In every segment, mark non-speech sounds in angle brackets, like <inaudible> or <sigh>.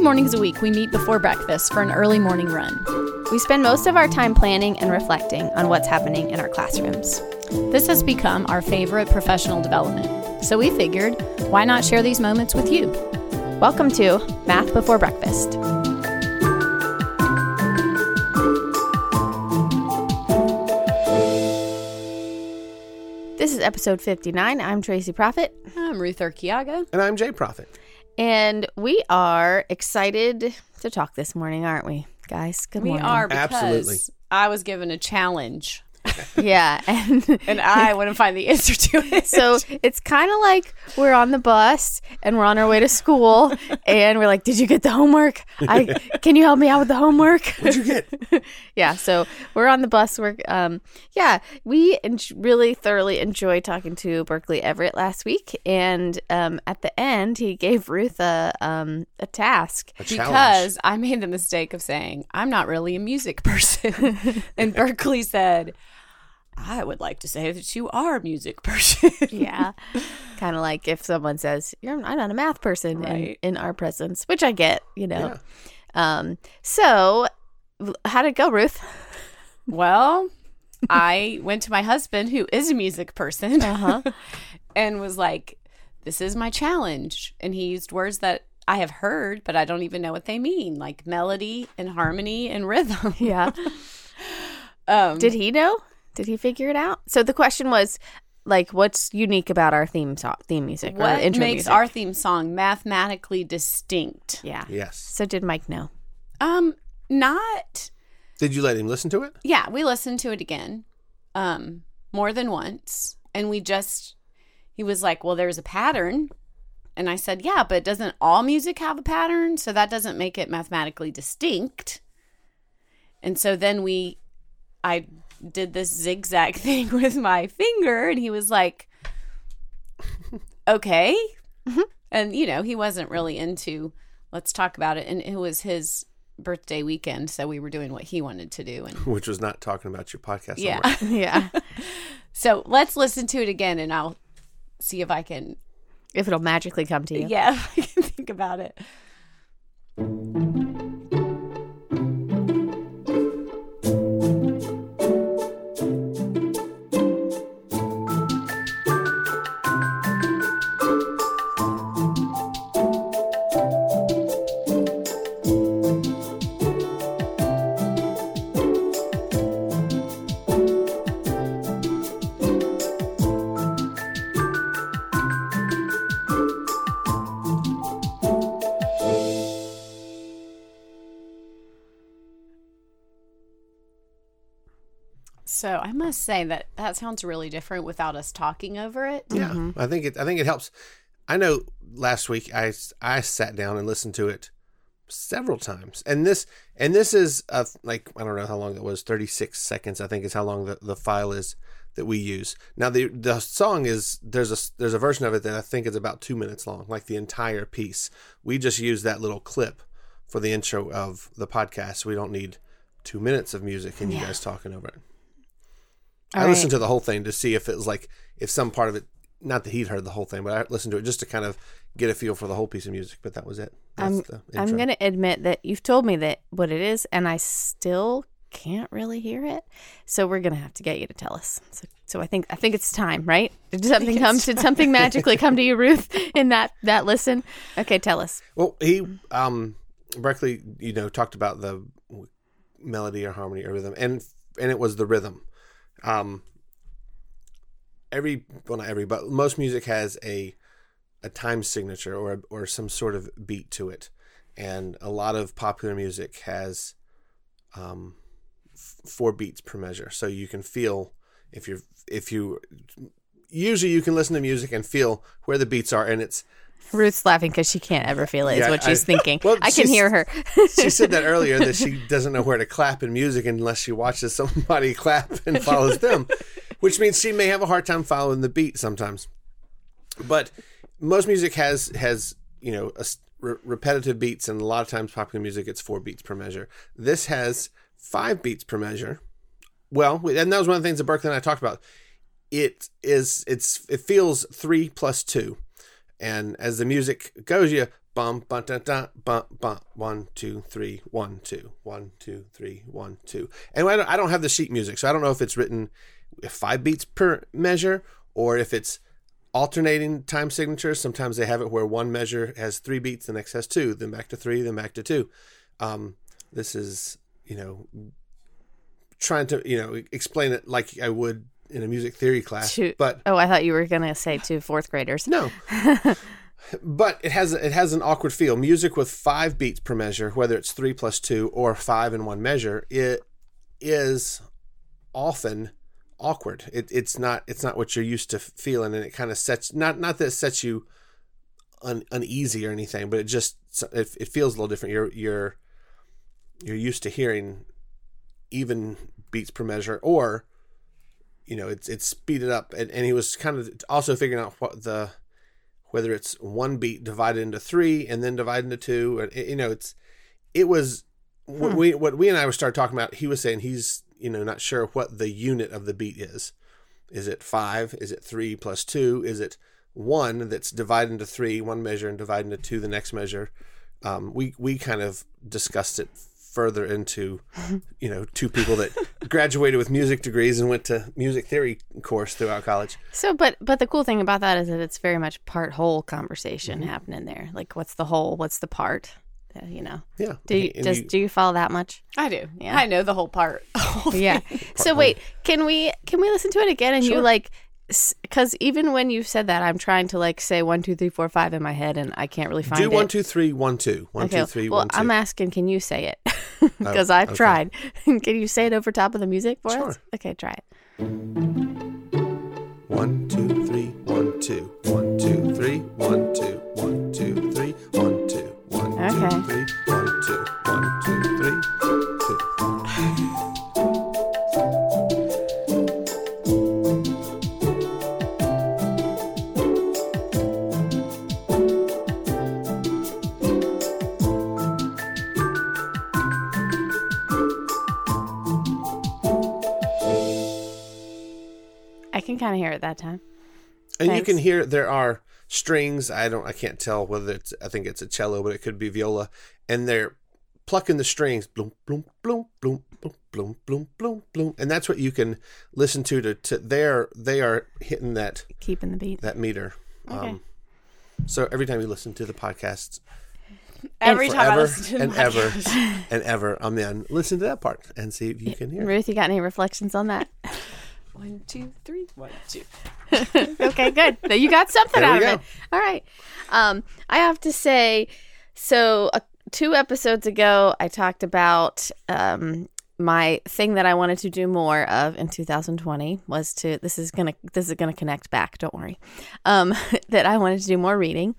Three mornings a week, we meet before breakfast for an early morning run. We spend most of our time planning and reflecting on what's happening in our classrooms. This has become our favorite professional development. So we figured, why not share these moments with you? Welcome to Math Before Breakfast. This is episode 59. I'm Tracy Prophet, I'm Ruth Urquiaga. And I'm Jay Prophet. And we are excited to talk this morning, aren't we, guys? Good morning. We are because Absolutely. I was given a challenge <laughs> Yeah, and and I to find the answer to it. so it's kind of like we're on the bus and we're on our way to school, and we're like, "Did you get the homework? I <laughs> can you help me out with the homework?" What'd you get? <laughs> yeah, so we're on the bus. We're um, yeah, we en- really thoroughly enjoyed talking to Berkeley Everett last week, and um, at the end, he gave Ruth a um a task. A because I made the mistake of saying I'm not really a music person, and Berkeley said, "I would like to say that you are a music <laughs> person." Yeah, kind of like if someone says, "You're I'm not a math person," Right. in, in our presence, which I get, you know. Yeah. Um, so how'd it go, Ruth? <laughs> Well, I went to my husband, who is a music person, Uh-huh. <laughs> and was like, "This is my challenge." And he used words that I have heard, but I don't even know what they mean, like melody and harmony and rhythm. Yeah. Um, Did he know? Did he figure it out? So the question was, like, what's unique about our theme song, theme music, or what intro makes music? our theme song mathematically distinct? yeah. Yes. So did Mike know? Um, not. Did you let him listen to it? Yeah, we listened to it again, um, more than once, and we just. He was like, "Well, there's a pattern." And I said, yeah, but doesn't all music have a pattern? So that doesn't make it mathematically distinct. And so then we, I did this zigzag <laughs> thing with my finger, and he was like, okay. <laughs> And, you know, he wasn't really into, let's talk about it. And it was his birthday weekend. So we were doing what he wanted to do. And <laughs> Which was not talking about your podcast. yeah. Yeah. so let's listen to it again, and I'll see if I can, if it'll magically come to you. yeah, if I can think about it. So I say that that sounds really different without us talking over it. Yeah. Mm-hmm. I think it. I think it helps. I know. Last week, I I sat down and listened to it several times, and this and this is a, like I don't know how long it was. Thirty six seconds, I think, is how long the, the file is that we use. Now the the song is there's a there's a version of it that I think is about two minutes long, like the entire piece. We just use that little clip for the intro of the podcast. We don't need two minutes of music and you guys talking over it. I All listened right. to the whole thing to see if it was like if some part of it. Not that he'd heard the whole thing, but I listened to it just to kind of get a feel for the whole piece of music. But that was it. That's I'm the I'm gonna admit that you've told me that what it is, and I still can't really hear it. So we're gonna have to get you to tell us. So, so I think I think it's time, right? Did something come? Did something magically come to you, Ruth, <laughs> in that that listen? Okay, tell us. Well, he um Berkeley, you know, talked about the melody or harmony or rhythm, and and it was the rhythm. Um, every well, not every, but most music has a a time signature or or some sort of beat to it, and a lot of popular music has um f- four beats per measure, so you can feel if you're if you usually you can listen to music and feel where the beats are, and it's Ruth's laughing because she can't ever feel it. Is Yeah, what she's I- thinking. well, I can hear her. she said that earlier that she doesn't know where to clap in music unless she watches somebody <laughs> clap and follows them, which means she may have a hard time following the beat sometimes. But most music has has you know a, re- repetitive beats, and a lot of times popular music it's four beats per measure. This has five beats per measure. Well, and that was one of the things that Berkeley and I talked about. It is it's it feels three plus two, and as the music goes, you bum bum da da bum bum one two three one two one two three one two. And I don't, I don't have the sheet music, so I don't know if it's written five beats per measure or if it's alternating time signatures. Sometimes they have it where one measure has three beats, the next has two, then back to three, then back to two. Um, this is you know trying to you know explain it like I would in a music theory class, To- but Oh, I thought you were gonna say to fourth graders. no. <laughs> but it has it has an awkward feel. Music with five beats per measure, whether it's three plus two or five in one measure, it is often awkward. It, it's not it's not what you're used to feeling, and it kind of sets not not that it sets you un, uneasy or anything, but it just it, it feels a little different. You're you're you're used to hearing even beats per measure or you know it's it's speeded up. And, and he was kind of also figuring out what the whether it's one beat divided into three and then divided into two. And you know it's it was what we what we and I were started talking about he was saying he's you know not sure what the unit of the beat is. Is it five? Is it three plus two? Is it one that's divided into three one measure and divided into two the next measure? Um, we we kind of discussed it further into <laughs> you know two people that graduated with music degrees and went to music theory course throughout college So, but but the cool thing about that is that it's very much part whole conversation Mm-hmm. happening there. Like, what's the whole? What's the part? You know. yeah Do you, And does you- do you follow that much? I do. Yeah. I know the whole part. <laughs> Yeah. so wait, can we can we listen to it again? And you like, because even when you said that, I'm trying to like say one, two, three, four, five in my head, and I can't really find it. do it. one two three one two one two three well, one two. Oh, I'm asking, can you say it? Oh, <laughs> because I've okay. tried. <laughs> can you say it over top of the music for Sure. us? Okay, try it. One, two, three, one, two. One, two, three, one, two. One, two, three, one, two. One, two, Okay. three, one, two. One, two, three, kind of hear it that time. And you can hear there are strings. I don't. I can't tell whether it's. I think it's a cello, but it could be viola. And they're plucking the strings. Bloom, bloom, bloom, bloom, bloom, bloom, bloom, bloom, bloom. And that's what you can listen to. To, to they're they are hitting that Keeping the beat. that meter. Um, so every time you listen to the podcasts, Every time I listen to and ever and ever, I'm in. Listen to that part and see if you can hear. Ruth, you got any reflections on that? <laughs> One, two, three, one, two. <laughs> okay, good. You got something out of go. it. All right. Um, I have to say, so uh, two episodes ago, I talked about um, my thing that I wanted to do more of in 2020 was to. This is gonna. This is gonna connect back. Don't worry. Um, <laughs> that I wanted to do more reading,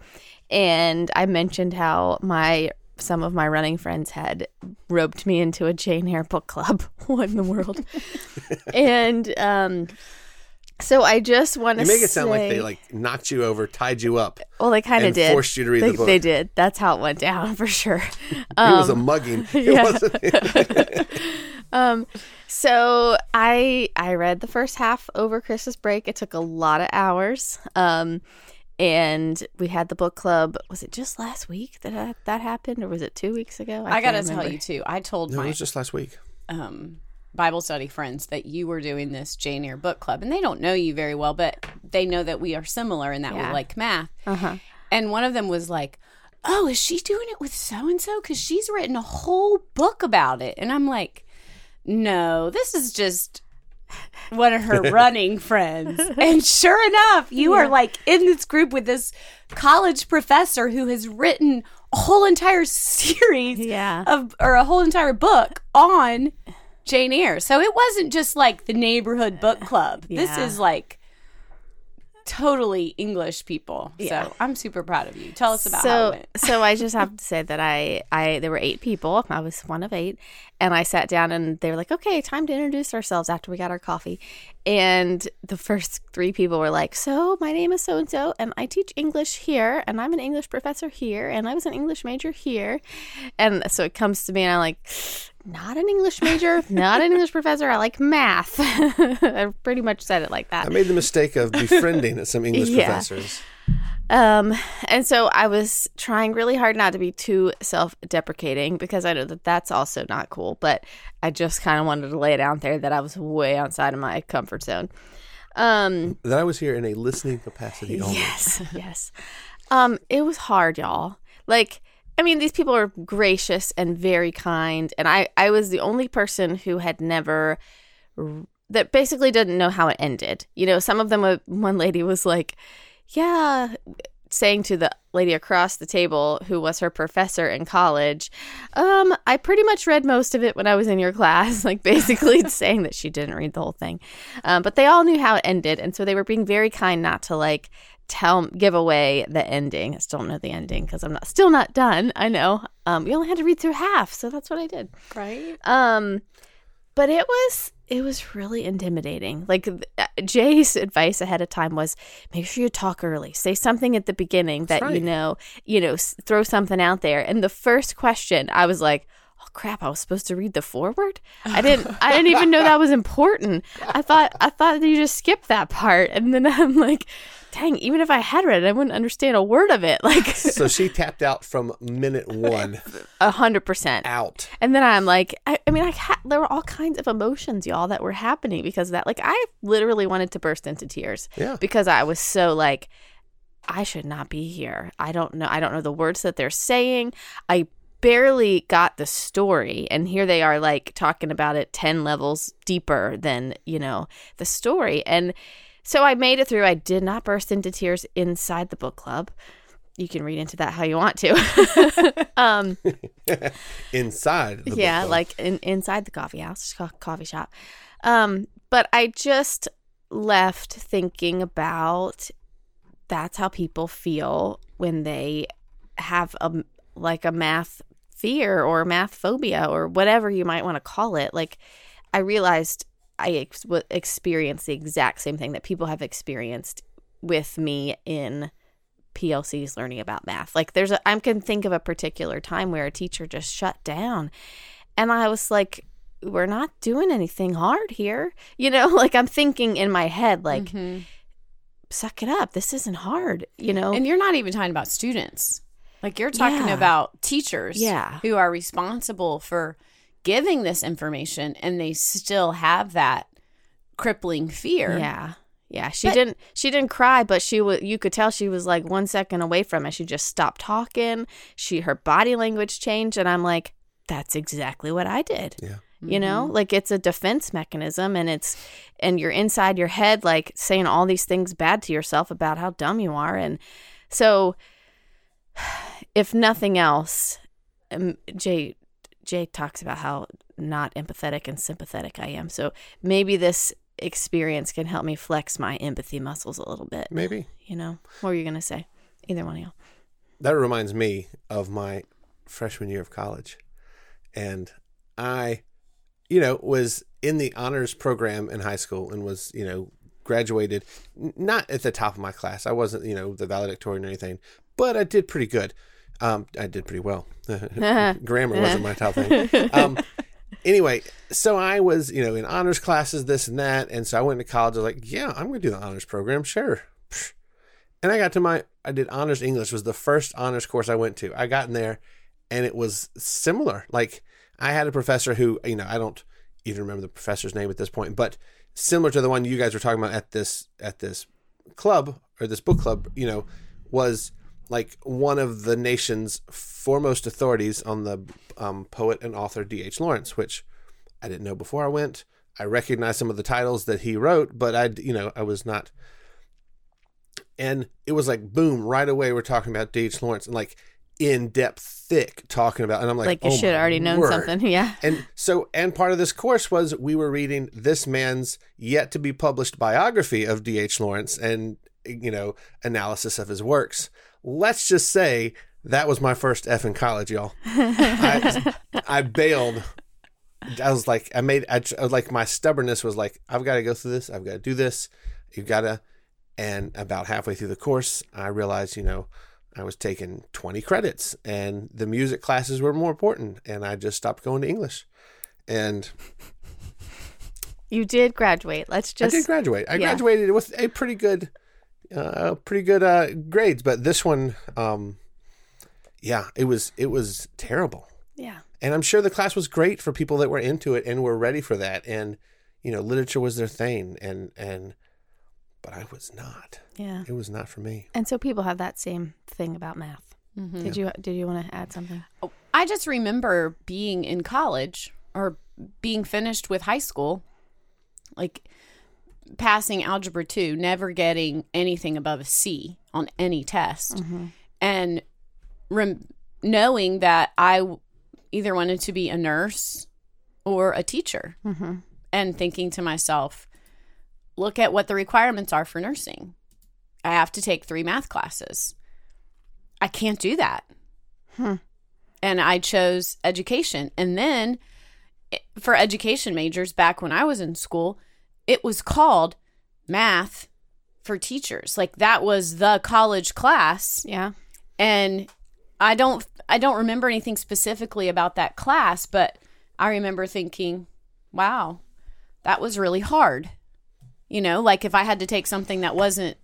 and I mentioned how my some of my running friends had roped me into a Jane Eyre book club. <laughs> what in the world? <laughs> and um, so I just want to make it sound like they like knocked you over, tied you up. well, they kind of did. forced you to read they, the book. They did. That's how it went down <laughs> for sure. it was a mugging. It yeah. wasn't. Um, so I I read the first half over Christmas break. It took a lot of hours. Um, and we had the book club. Was it just last week that I, that happened, or was it two weeks ago? I, can't gotta tell you too. I told no, it my was just last week. um, Bible study friends that you were doing this Jane Eyre book club, and they don't know you very well, but they know that we are similar and that Yeah. we like math. Uh-huh. And one of them was like, "Oh, is she doing it with so and so? Because she's written a whole book about it." And I'm like, "No, this is just." One of her <laughs> running friends. And sure enough, you are like in this group with this college professor who has written a whole entire <laughs> series Yeah. of or a whole entire book on Jane Eyre. So it wasn't just like the neighborhood book club. This is like totally English people. Yeah. So I'm super proud of you. Tell us about how it so went. so I just have to say that I I there were eight people. I was one of eight, and I sat down and they were like, "Okay, time to introduce ourselves." After we got our coffee, and the first three people were like, "So my name is so and so, and I teach English here, and I'm an English professor here, and I was an English major here," and so it comes to me, and I'm like. Not an English major, <laughs> not an English professor. I like math. <laughs> I pretty much said it like that. I made the mistake of befriending some English <laughs> Yeah. professors. Um, and so I was trying really hard not to be too self deprecating because I know that that's also not cool, but I just kind of wanted to lay it out there that I was way outside of my comfort zone. Um, That I was here in a listening capacity only. yes, <laughs> yes. Um, it was hard, y'all. Like, I mean, these people are gracious and very kind, and I, I was the only person who had never that basically didn't know how it ended. You know, some of them. uh, One lady was like, "Yeah." saying to the lady across the table who was her professor in college um i pretty much read most of it when i was in your class <laughs> like basically <laughs> saying that she didn't read the whole thing um, but they all knew how it ended and so they were being very kind not to like tell give away the ending i still don't know the ending because i'm not still not done i know um we only had to read through half so that's what i did Right. um, but it was it was really intimidating. Like uh, Jay's advice ahead of time was make sure you talk early. Say something at the beginning that That's you know, you know, s- throw something out there. And the first question, I was like, "Oh crap, I was supposed to read the foreword? I <laughs> didn't I didn't even know that was important. I thought I thought that you just skipped that part." And then <laughs> I'm like, "Dang, even if I had read it, I wouldn't understand a word of it." <laughs> Like So she tapped out from minute one a 100%. out. And then I'm like, I, I mean, I ha- there were all kinds of emotions, y'all, that were happening because of that. Like, I literally wanted to burst into tears Yeah. because I was so like, I should not be here. I don't know. I don't know the words that they're saying. I barely got the story, and here they are, like talking about it ten levels deeper than you know the story. And so I made it through. I did not burst into tears inside the book club. You can read into that how you want to. <laughs> um, <laughs> Inside. The book yeah, like in, inside the coffee house, coffee shop. Um, but I just left thinking about that's how people feel when they have a like a math fear or math phobia or whatever you might want to call it. Like I realized I ex- experienced the exact same thing that people have experienced with me in PLCs learning about math. Like there's a I can think of a particular time where a teacher just shut down and I was like we're not doing anything hard here. You know, <laughs> like I'm thinking in my head like Mhm. suck it up. This isn't hard, you know. And you're not even talking about students. Like you're talking Yeah. about teachers Yeah. who are responsible for giving this information and they still have that crippling fear. Yeah. Yeah, she But- didn't she didn't cry, but she was you could tell she was like 1 second away from it. She just stopped talking. She her body language changed and I'm like that's exactly what I did. Yeah. You know? Mm-hmm. Like it's a defense mechanism and it's and you're inside your head like saying all these things bad to yourself about how dumb you are and so if nothing else um, Jay Jay talks about how not empathetic and sympathetic I am. So maybe this experience can help me flex my empathy muscles a little bit. Maybe. You know, what were you gonna say? Either one of y'all. That reminds me of my freshman year of college. And I, you know, was in the honors program in high school and was, you know, graduated not at the top of my class. I wasn't, you know, the valedictorian or anything, but I did pretty good. Um, I did pretty well. <laughs> <laughs> Grammar wasn't my top thing. Um, <laughs> anyway, so I was, you know, in honors classes, this and that. And so I went to college. I was like, yeah, I'm going to do the honors program. Sure. And I got to my, I did honors English was the first honors course I went to. I got in there and it was similar. Like I had a professor who, you know, I don't even remember the professor's name at this point, but similar to the one you guys were talking about at this, at this club or this book club, you know, was like one of the nation's foremost authorities on the um, poet and author D.H. Lawrence, which I didn't know before I went. I recognized some of the titles that he wrote, but I, you know, I was not. And it was like boom, right away we're talking about D.H. Lawrence and like in depth, thick talking about, and I'm like, Like, you oh should have already known something. <laughs> Yeah. And so, and part of this course was we were reading this man's yet to be published biography of D.H. Lawrence and, you know, analysis of his works. Let's just say that was my first F in college, y'all. I, I bailed. I was like, I made, I, I was like, my stubbornness was like, I've got to go through this. I've got to do this. You've got to. And about halfway through the course, I realized, you know, I was taking 20 credits and the music classes were more important. And I just stopped going to English. And You did graduate. Let's just I did graduate. I yeah. graduated with a pretty good, uh, pretty good uh, grades, but this one, um, yeah, it was it was terrible. Yeah. And I'm sure the class was great for people that were into it and were ready for that, and you know, literature was their thing, and and but I was not. Yeah. It was not for me. And so people have that same thing about math. Mm-hmm. Did you did you want to add something? I just remember being in college or being finished with high school, like passing algebra 2, never getting anything above a C on any test. And rem- knowing that I either wanted to be a nurse or a teacher Mm-hmm. and thinking to myself, look at what the requirements are for nursing. I have to take three math classes. I can't do that. Hmm. And I chose education. And then for education majors, back when I was in school, it was called math for teachers. Like that was the college class Yeah. and I don't I don't remember anything specifically about that class, but I remember thinking, "Wow, that was really hard." You know, like if I had to take something that wasn't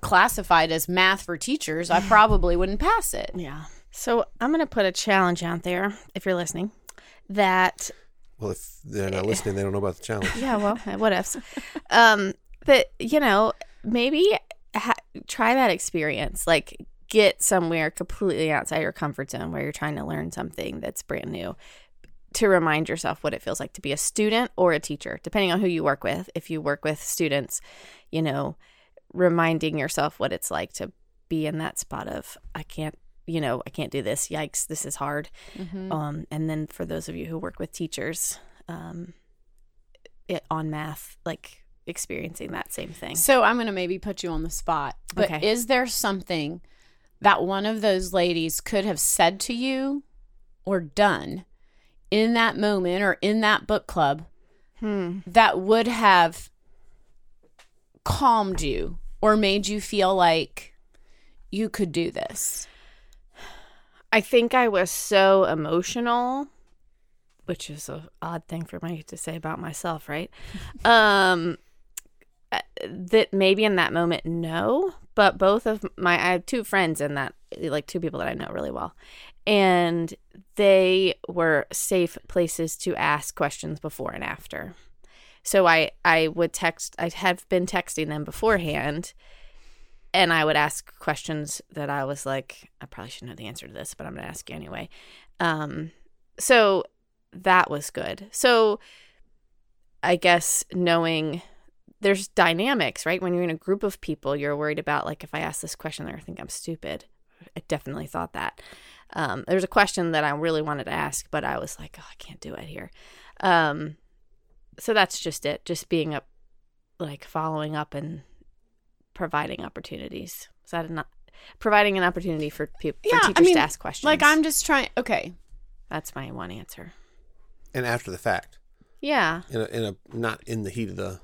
classified as math for teachers, I probably wouldn't pass it. Yeah. So I'm going to put a challenge out there if you're listening that Well, if they're not listening, they don't know about the challenge. yeah, well, <laughs> what ifs. Um, but you know, maybe ha- try that experience. Like, get somewhere completely outside your comfort zone where you're trying to learn something that's brand new. To remind yourself what it feels like to be a student or a teacher, depending on who you work with. If you work with students, you know, reminding yourself what it's like to be in that spot of I can't, you know, I can't do this. Yikes, this is hard. Um, and then for those of you who work with teachers, um, it on math, like experiencing that same thing. So I'm going to maybe put you on the spot. But Okay. is there something that one of those ladies could have said to you or done in that moment or in that book club Hmm. that would have calmed you or made you feel like you could do this? I think I was so emotional, which is an odd thing for me to say about myself, right? <laughs> um, uh, that maybe in that moment, no. But both of my, I have two friends in that, like two people that I know really well, and they were safe places to ask questions before and after. So I, I would text. I have been texting them beforehand, and I would ask questions that I was like, I probably should know the answer to this, but I'm going to ask you anyway. Um, so that was good. So I guess knowing there's dynamics, right? When you're in a group of people, you're worried about like if I ask this question, they're going to think I'm stupid. I definitely thought that. Um, there was a question that I really wanted to ask, but I was like, oh, I can't do it here. Um, so that's just it. Just being up, like following up and providing opportunities. Is that not providing an opportunity for people for Yeah, I teachers mean, to ask questions? Like I'm just trying okay. That's my one answer. And after the fact, Yeah, in a, in a not in the heat of the.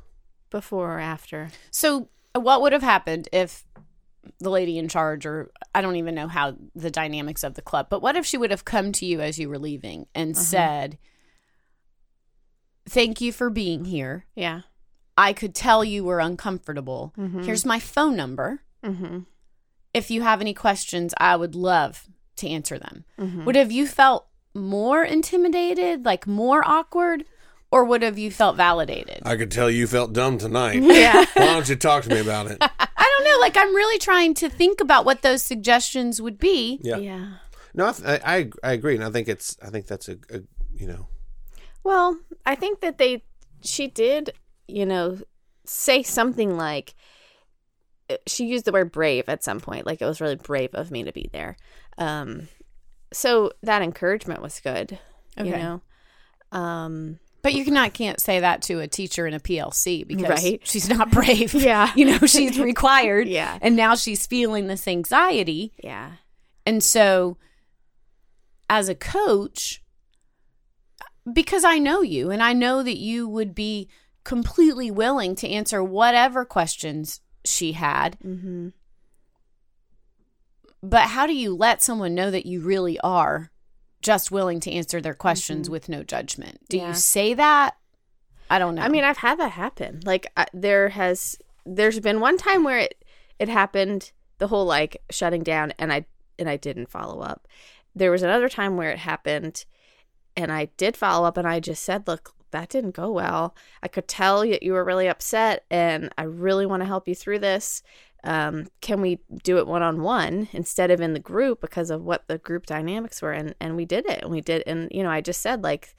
before or after. So, uh, what would have happened if the lady in charge, or I don't even know how the dynamics of the club, but what if she would have come to you as you were leaving and mm-hmm. said, Thank you for being here. Yeah. I could tell you were uncomfortable. Here's my phone number. Mm-hmm. If you have any questions, I would love to answer them. Mhm. Would have you felt more intimidated, like more awkward, or would have you felt validated? I could tell you felt dumb tonight. Yeah. Why don't you talk to me about it? <laughs> I don't know. Like, I'm really trying to think about what those suggestions would be. Yeah. yeah. No, I, th- I I agree, and I think it's I think that's a, a you know Well, I think that they, she did, you know, say something like, uh, she used the word brave at some point. Like it was really brave of me to be there. Um, so that encouragement was good. You know, um, But you cannot can't say that to a teacher in a PLC because Right. <laughs> she's not brave. <laughs> Yeah. you know she's <laughs> required. Yeah. and now she's feeling this anxiety, yeah, and so as a coach, because I know you and I know that you would be completely willing to answer whatever questions she had. mm-hmm. But how do you let someone know that you really are just willing to answer their questions with no judgment? Do Yeah. you say that? I don't know. I mean, I've had that happen. Like I, there has, there's been one time where it, it happened the whole like shutting down and I and I didn't follow up. There was another time where it happened and I did follow up and I just said, "Look, that didn't go well. I could tell that you were really upset and I really want to help you through this. Um, can we do it one on one instead of in the group because of what the group dynamics were? And and we did it. And we did and you know, I just said like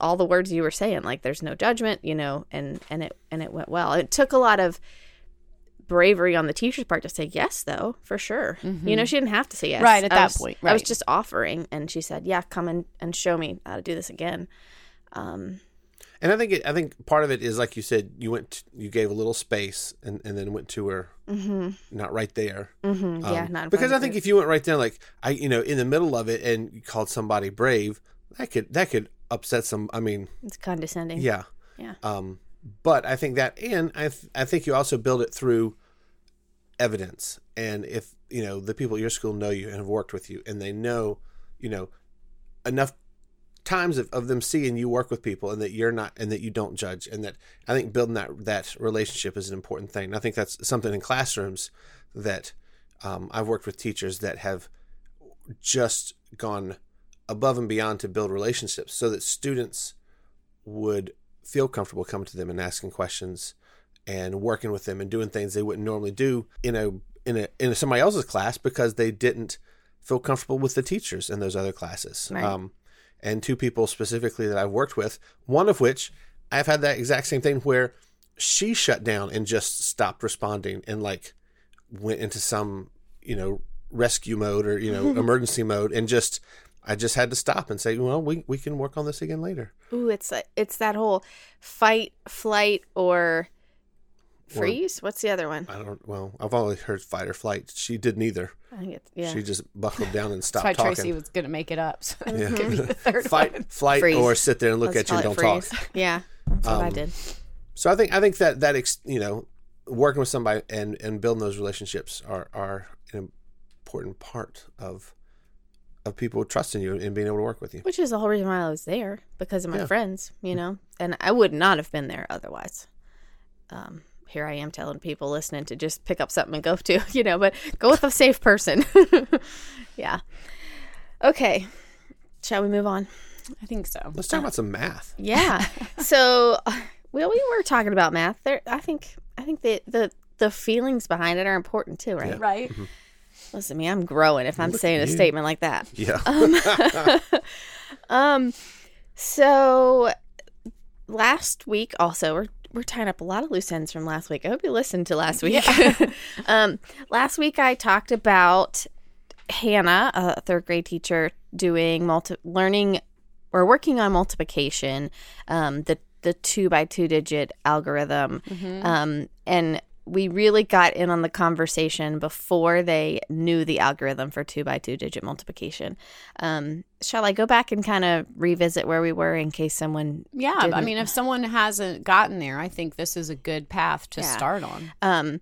all the words you were saying, like there's no judgment, you know, and and it and it went well. It took a lot of bravery on the teacher's part to say yes though for sure you know she didn't have to say yes Mm-hmm. Right, at I that was- point, i was just offering and she said yeah come and, and show me how to do this again um And I think it, I think part of it is like you said, you went, t you gave a little space, and, and then went to her, not right there. mhm, yeah Um, not because I think if you went right there, like I, you know, in the middle of it, and you called somebody brave, that could that could upset some. I mean, it's condescending yeah, yeah Um, but I think that, and I, th- I think you also build it through evidence. And if you know the people at your school know you and have worked with you, and they know, you know, enough times of, of them seeing you work with people, and that you're not, and that you don't judge, and that I think building that that relationship is an important thing. And I think that's something in classrooms that um, I've worked with teachers that have just gone above and beyond to build relationships, so that students would feel comfortable coming to them and asking questions and working with them and doing things they wouldn't normally do in a in a in somebody else's class because they didn't feel comfortable with the teachers in those other classes. Right. Um, and two people specifically that I've worked with, one of which I've had that exact same thing where she shut down and just stopped responding and like went into some you know rescue mode or you know <laughs> emergency mode and just I just had to stop and say, well, we we can work on this again later. Ooh, it's uh, it's that whole fight, flight, or freeze. What's the other one? I don't. Well, I've only heard fight or flight. She did neither. I think it's yeah. She just buckled down and That's stopped why talking. Tracy was going to make it up. So Yeah. <laughs> give me the <laughs> third fight, one. flight, Freeze. or sit there and look Let's at you and don't talk. <laughs> Yeah, that's what I Um, did. So I think I think that that ex, you know working with somebody and and building those relationships are are an important part of of people trusting you and being able to work with you. Which is the whole reason why I was there because of my Yeah. friends, you know, and I would not have been there otherwise. Um, here I am telling people listening to just pick up something and go to, <laughs> you know, but go with a safe person. <laughs> yeah. Okay. Shall we move on? I think so. Let's talk about some math. Yeah. <laughs> so, uh, well, we were talking about math. There, I think, I think the the the feelings behind it are important too, right? Right. Listen, to me, I'm growing if I'm saying a statement like that. Yeah. Um, so last week also we're we're tying up a lot of loose ends from last week. I hope you listened to last week. <laughs> <laughs> um, last week I talked about Hannah, a third grade teacher, doing multi learning or working on multiplication, um, the the two by two digit algorithm, um, and we really got in on the conversation before they knew the algorithm for two by two digit multiplication. Um, shall I go back and kind of revisit where we were in case someone? Yeah. I Didn't- mean, if someone hasn't gotten there, I think this is a good path to Yeah. start on. Um,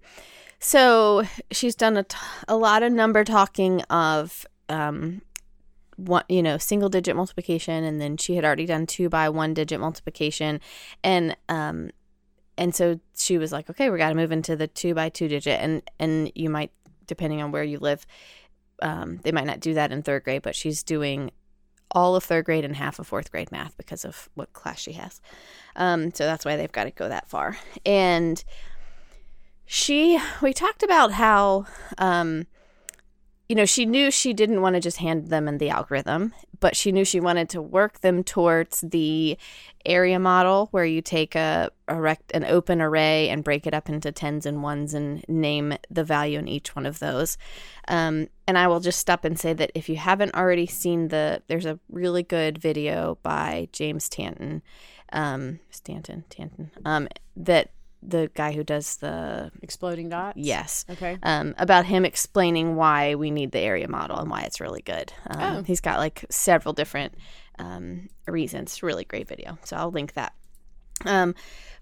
so she's done a, t- a lot of number talking of um, one, you know, single digit multiplication, and then she had already done two by one digit multiplication, and um, and so she was like, okay, we got to move into the two by two digit, and and you might, depending on where you live, um, they might not do that in third grade, but she's doing all of third grade and half of fourth grade math because of what class she has. Um, so that's why they've got to go that far. And she, we talked about how, um, you know, she knew she didn't want to just hand them in the algorithm, but she knew she wanted to work them towards the area model where you take a, a rect, an open array and break it up into tens and ones and name the value in each one of those. Um, and I will just stop and say that if you haven't already seen the, there's a really good video by James Tanton, um, Stanton, Tanton, um, that the guy who does the Exploding dots. yes Okay. um, about him explaining why we need the area model and why it's really good. Um, Oh. He's got like several different um, reasons. Really great video. So I'll link that. Um,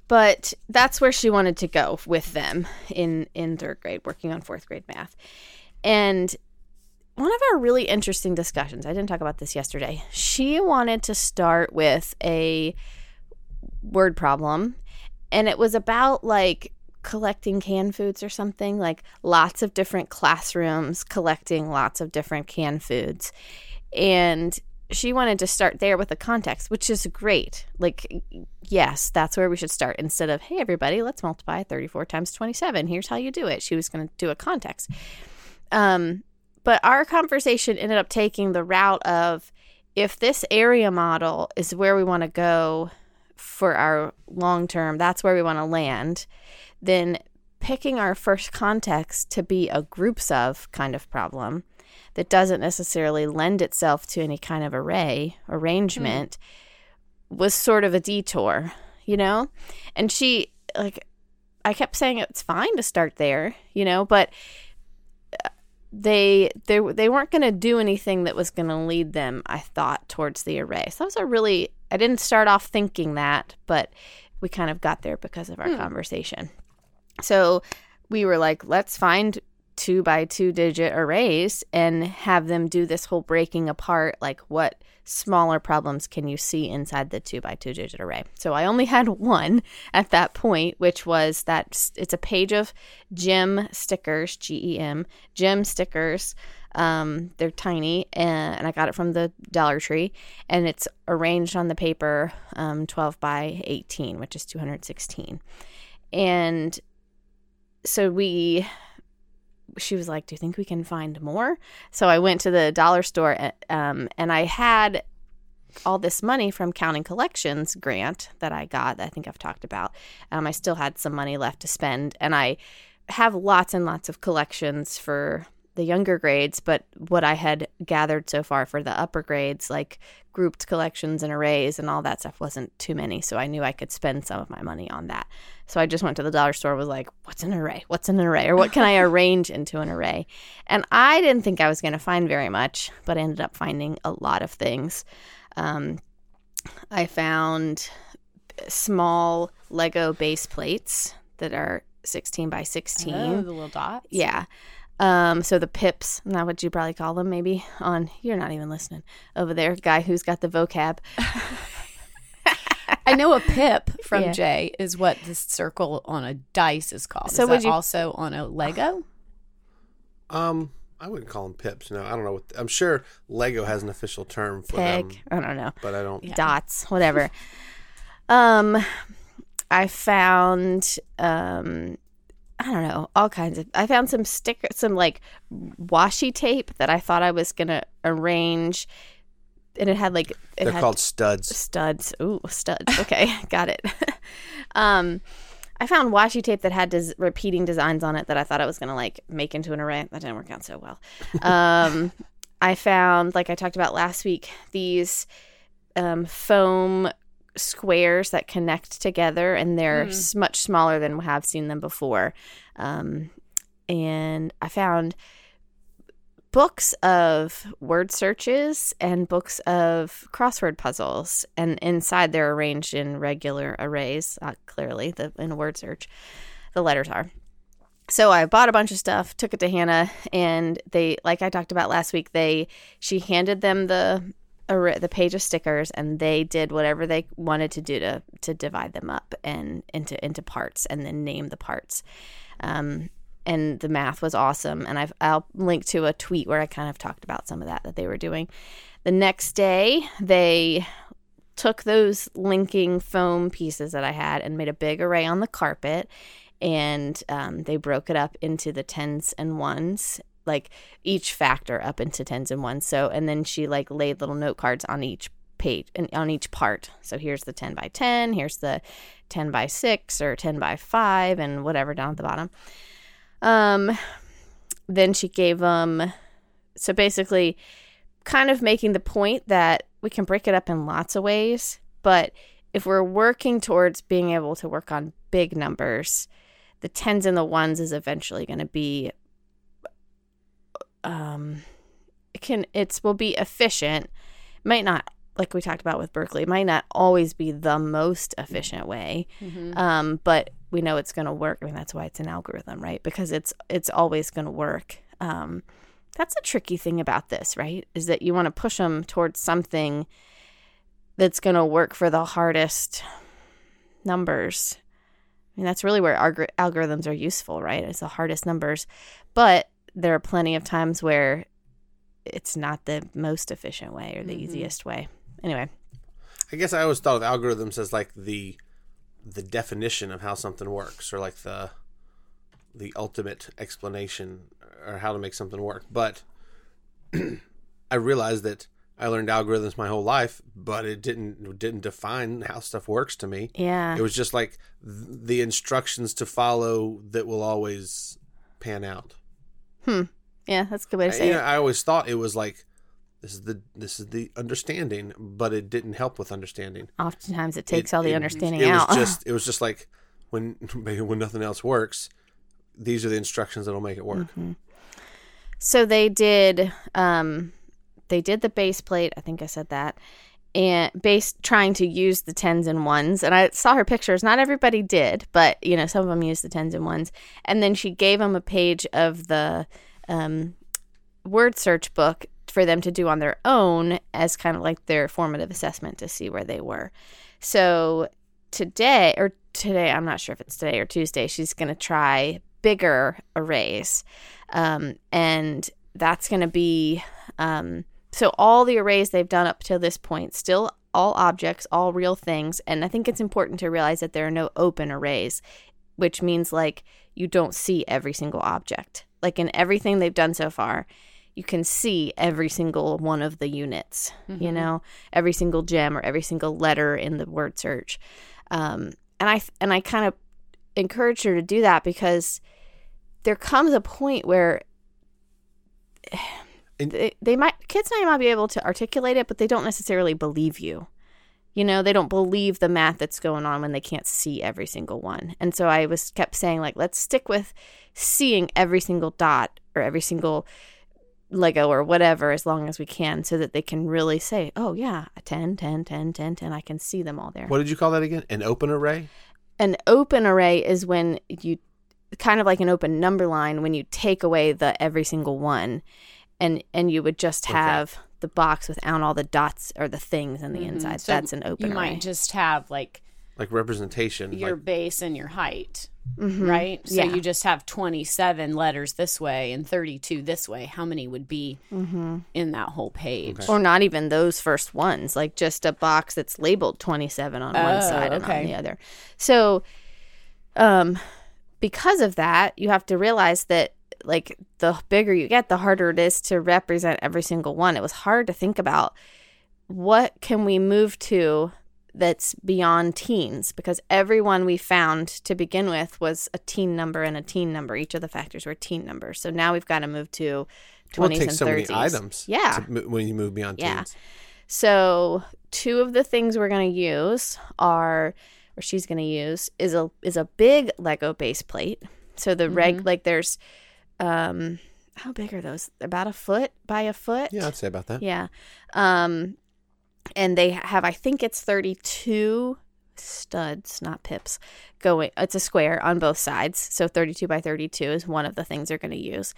but that's where she wanted to go with them in in third grade, working on fourth grade math. And one of our really interesting discussions, I didn't talk about this yesterday. She wanted to start with a word problem and it was about like collecting canned foods or something, like lots of different classrooms collecting lots of different canned foods. And she wanted to start there with the context, which is great. Like, yes, that's where we should start instead of, hey, everybody, let's multiply 34 times 27. Here's how you do it. She was going to do a context. Um, but our conversation ended up taking the route of if this area model is where we want to go for our long term, that's where we want to land, then picking our first context to be a groups of kind of problem that doesn't necessarily lend itself to any kind of array arrangement mm. was sort of a detour, you know? And she, like, I kept saying it's fine to start there, you know, but uh, they they they weren't going to do anything that was going to lead them i thought towards the array so that was a really i didn't start off thinking that but we kind of got there because of our hmm. conversation so we were like let's find two by two digit arrays and have them do this whole breaking apart like what smaller problems can you see inside the two by two digit array so i only had <laughs> one at that point which was that it's a page of gem stickers gem gem stickers um, they're tiny and, i got it from the dollar tree and it's arranged on the paper um, 12 by 18 which is 216 and so we she was like, "Do you think we can find more?" So I went to the dollar store, um, and I had all this money from Counting Collections grant that I got. That I think I've talked about. Um, I still had some money left to spend, and I have lots and lots of collections for the younger grades, but what I had gathered so far for the upper grades, like grouped collections and arrays and all that stuff, wasn't too many. So I knew I could spend some of my money on that. So I just went to the dollar store, was like, what's an array? What's an array? Or what can I <laughs> arrange into an array? And I didn't think I was going to find very much, but I ended up finding a lot of things. Um, I found small Lego base plates that are 16 by 16. Oh, the little dots? Yeah. Um, so the pips, not what you probably call them, maybe on you're not even listening over there, guy who's got the vocab. <laughs> I know a pip from yeah. Jay is what this circle on a dice is called. So is would you also on a Lego? Um, I wouldn't call them pips. No, I don't know. What, I'm sure Lego has an official term for Peg. them. I don't know, but I don't. Yeah. Dots, whatever. <laughs> um, I found um I don't know, all kinds of. I found some sticker, some like washi tape that I thought I was gonna arrange, and it had like it they're had called studs. Studs. Ooh, studs. Okay, <laughs> got it. um, I found washi tape that had des- repeating designs on it that I thought I was gonna like make into an array. That didn't work out so well. Um, <laughs> I found, like I talked about last week, these um, foam squares that connect together and they're mm. much smaller than we have seen them before. Um, and I found books of word searches and books of crossword puzzles and inside they're arranged in regular arrays uh, clearly the in a word search the letters are so I bought a bunch of stuff, took it to Hannah, and they, like I talked about last week, they she handed them the a, the page of stickers and they did whatever they wanted to do to to divide them up and into into parts and then name the parts. Um, and the math was awesome. And I've, I'll link to a tweet where I kind of talked about some of that that they were doing. The next day, they took those linking foam pieces that I had and made a big array on the carpet. And um, they broke it up into the tens and ones like each factor up into tens and ones. So, and then she like laid little note cards on each page and on each part. So here's the 10 by 10, here's the 10 by 6 or 10 by 5 and whatever down at the bottom. Um then she gave them so basically kind of making the point that we can break it up in lots of ways, but if we're working towards being able to work on big numbers, the tens and the ones is eventually going to be um it can it's will be efficient might not like we talked about with berkeley might not always be the most efficient way mm-hmm. um but we know it's going to work i mean that's why it's an algorithm right because it's it's always going to work um that's a tricky thing about this right is that you want to push them towards something that's going to work for the hardest numbers I mean, that's really where algor- algorithms are useful, right? It's the hardest numbers. But there are plenty of times where it's not the most efficient way or the mm-hmm. easiest way. Anyway, I guess I always thought of algorithms as like the the definition of how something works, or like the the ultimate explanation or how to make something work. But <clears throat> I realized that I learned algorithms my whole life, but it didn't didn't define how stuff works to me. yeah. It was just like th- the instructions to follow that will always pan out. Yeah, that's a good way to say it. I always thought it was like this is the this is the understanding, but it didn't help with understanding. Oftentimes it takes It- all the it- understanding it out. Was just <laughs> it was just like when <laughs> when nothing else works, these are the instructions that'll make it work. Mm-hmm. So they did um they did the base plate, I think I said that. And based trying to use the tens and ones. And I saw her pictures. Not everybody did, but you know, some of them used the tens and ones. And then she gave them a page of the um, word search book for them to do on their own as kind of like their formative assessment to see where they were. So today, or today, I'm not sure if it's today or Tuesday, she's going to try bigger arrays. Um, and that's going to be um, so all the arrays they've done up to this point, still all objects, all real things. And I think it's important to realize that there are no open arrays, which means like you don't see every single object. Like in everything they've done so far, you can see every single one of the units, you know, every single gem or every single letter in the word search. Um, and I and I kind of encourage her to do that because there comes a point where <sighs> <sighs> And- they, they might kids might not be able to articulate it, but they don't necessarily believe you. You know, they don't believe the math that's going on when they can't see every single one. And so I was kept saying like, let's stick with seeing every single dot or every single Lego or whatever as long as we can so that they can really say, oh, yeah, a 10, 10, 10, 10, 10. I can see them all there. What did you call that again? An open array? An open array is when you kind of like an open number line when you take away the every single one and and you would just Okay. have the box without all the dots or the things in the inside. Mm-hmm. So That's an open You array. might just have like Like representation. your like, base and your height, Mhm. right? So Yeah. you just have 27 letters this way and 32 this way. How many would be Mhm. in that whole page? Okay. Or not even those first ones, like just a box that's labeled 27 on one Oh, side and on the other. So, um, because of that, you have to realize that, like, the bigger you get, the harder it is to represent every single one. It was hard to think about what can we move to that's beyond teens because everyone we found to begin with was a teen number and a teen number. Each of the factors were teen numbers. So now we've got to move to 20s well, and so 30s. many items. Yeah. to when you move beyond teens. Yeah. teens. So two of the things we're gonna use are, or she's gonna use, is a is a big Lego base plate. So the reg mm-hmm. like there's, um, how big are those? About a foot by a foot. Yeah, I'd say about that. Yeah. Um, and they have, I think it's 32 studs, not pips, going. It's a square on both sides. So 32 by 32 is one of the things they're going to use.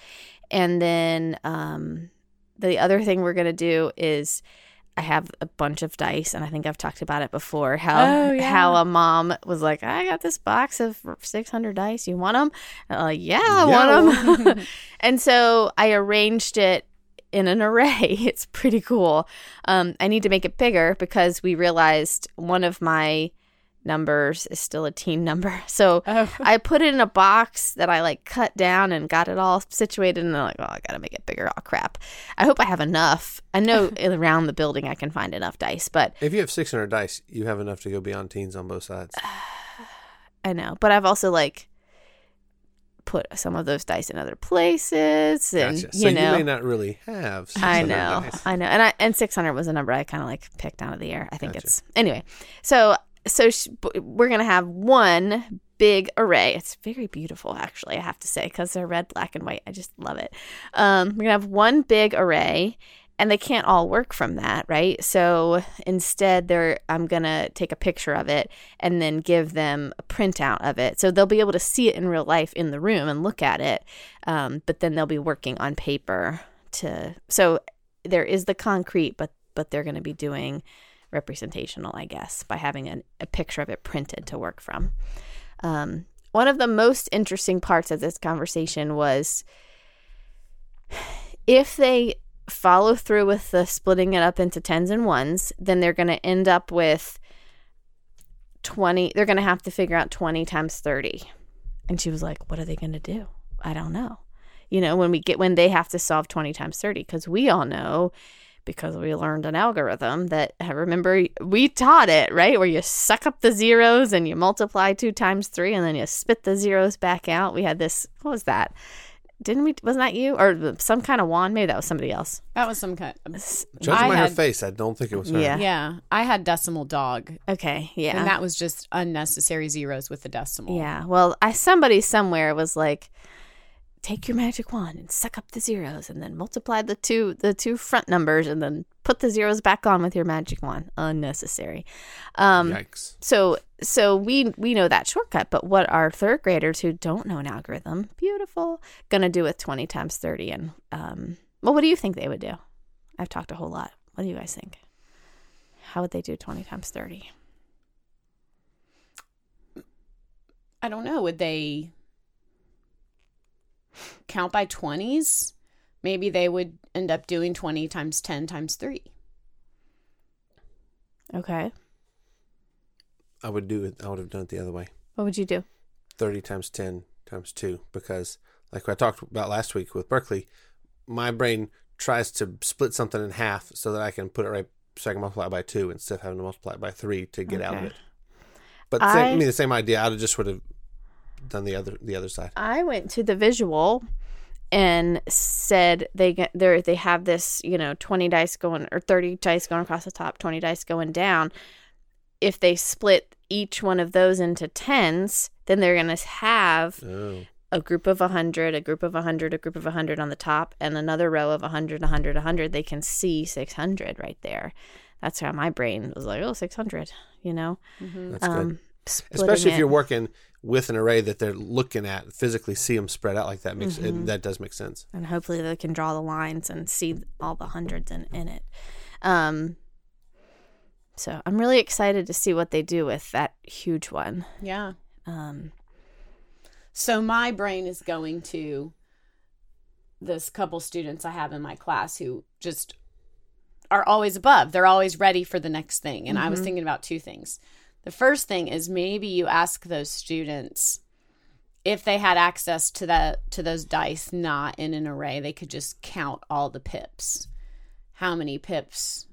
And then um, the other thing we're going to do is I have a bunch of dice, and I think I've talked about it before. How Oh, yeah. how a mom was like, "I got this box of 600 dice. You want them?" Uh, yeah, I Yeah, want them. <laughs> <laughs> and so I arranged it in an <laughs> array. It's pretty cool. Um, I need to make it bigger because we realized one of my numbers is still a teen number. <laughs> So Oh. I put it in a box that I like cut down and got it all situated. And I'm like, oh, I gotta make it bigger. Oh crap! I hope I have enough. I know <laughs> around the building I can find enough dice, but If you have 600 dice, you have enough to go beyond teens on both sides. <sighs> I know. But I've also like put some of those dice in other places, and Gotcha. So you know. you may not really have. I know, dice. I know, and I and six hundred was a number I kind of like picked out of the air. I think Gotcha. it's anyway. So so we're gonna have one big array. It's very beautiful, actually. I have to say, because they're red, black, and white. I just love it. Um, we're gonna have one big array, and they can't all work from that, right? So instead, they're I'm gonna take a picture of it and then give them a printout of it, so they'll be able to see it in real life in the room and look at it. Um, but then they'll be working on paper to so there is the concrete, but but they're going to be doing representational, I guess, by having an, a picture of it printed to work from. Um, one of the most interesting parts of this conversation was if they follow through with the splitting it up into tens and ones, then they're going to end up with 20. They're going to have to figure out 20 times 30. And she was like, What are they going to do? I don't know. You know, when we get, when they have to solve 20 times 30, because we all know because we learned an algorithm that I remember we taught it, right? Where you suck up the zeros and you multiply two times three and then you spit the zeros back out. We had this, what was that? Didn't we? Wasn't that you or some kind of wand? Maybe that was somebody else. That was some kind. Um, of, Judging I by her face, I don't think it was her. Yeah. Yeah, I had decimal dog, Okay, yeah, and that was just unnecessary zeros with the decimal. yeah. Well, I somebody somewhere was like, take your magic wand and suck up the zeros, and then multiply the two the two front numbers, and then put the zeros back on with your magic wand. Unnecessary. Um, Yikes. so so we we know that shortcut but what are third graders who don't know an algorithm beautiful gonna do with 20 times 30 and um well what do you think they would do i've talked a whole lot what do you guys think how would they do 20 times 30 I don't know. Would they count by twenties? Maybe they would end up doing twenty times ten times three. okay I would do it. I would have done it the other way. what would you do 30 times 10 times 2 because like I talked about last week with Berkeley, my brain tries to split something in half so that I can put it right so I can multiply it by 2 instead of having to multiply it by 3 to get out of it. But same, I, I- mean the same idea. I would have just would have done the other the other side. I went to the visual and said they get there they have this, you know, 20 dice going or 30 dice going across the top, 20 dice going down. If they split each one of those into tens, then they're going to have Oh. a group of 100, a group of 100, a group of 100 on the top, and another row of 100, 100, 100. They can see 600 right there. That's how my brain was like, oh, 600, you know? That's good. Um, splitting Especially if it. you're working with an array that they're looking at, physically see them spread out like that makes Mm-hmm. it, that does make sense. and hopefully they can draw the lines and see all the hundreds in, in it. Um, so I'm really excited to see what they do with that huge one. Yeah. Um, So my brain is going to this couple students I have in my class who just are always above. They're always ready for the next thing. And I was thinking about two things. The first thing is maybe you ask those students if they had access to that to those dice not in an array, they could just count all the pips. How many pips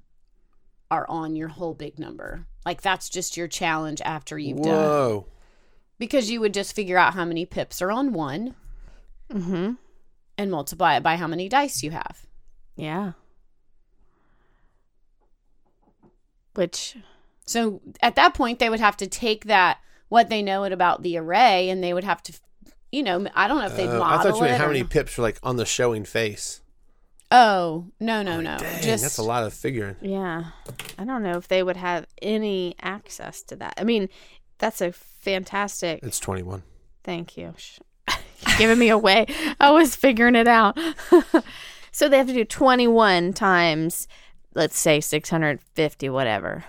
are on your whole big number? Like that's just your challenge after you've done Whoa. because you would just figure out how many pips are on one mm-hmm. and multiply it by how many dice you have. Yeah. Which So at that point, they would have to take that what they know it about the array, and they would have to, you know, I don't know if they'd Uh, model I thought you meant it how or many not. pips were like on the showing face. Oh no no no! Dang, Just that's a lot of figuring. yeah, I don't know if they would have any access to that. I mean, that's a fantastic. It's 21. Thank you. You're <laughs> giving me away. I was figuring it out. <laughs> so they have to do 21 times, let's say 650, whatever.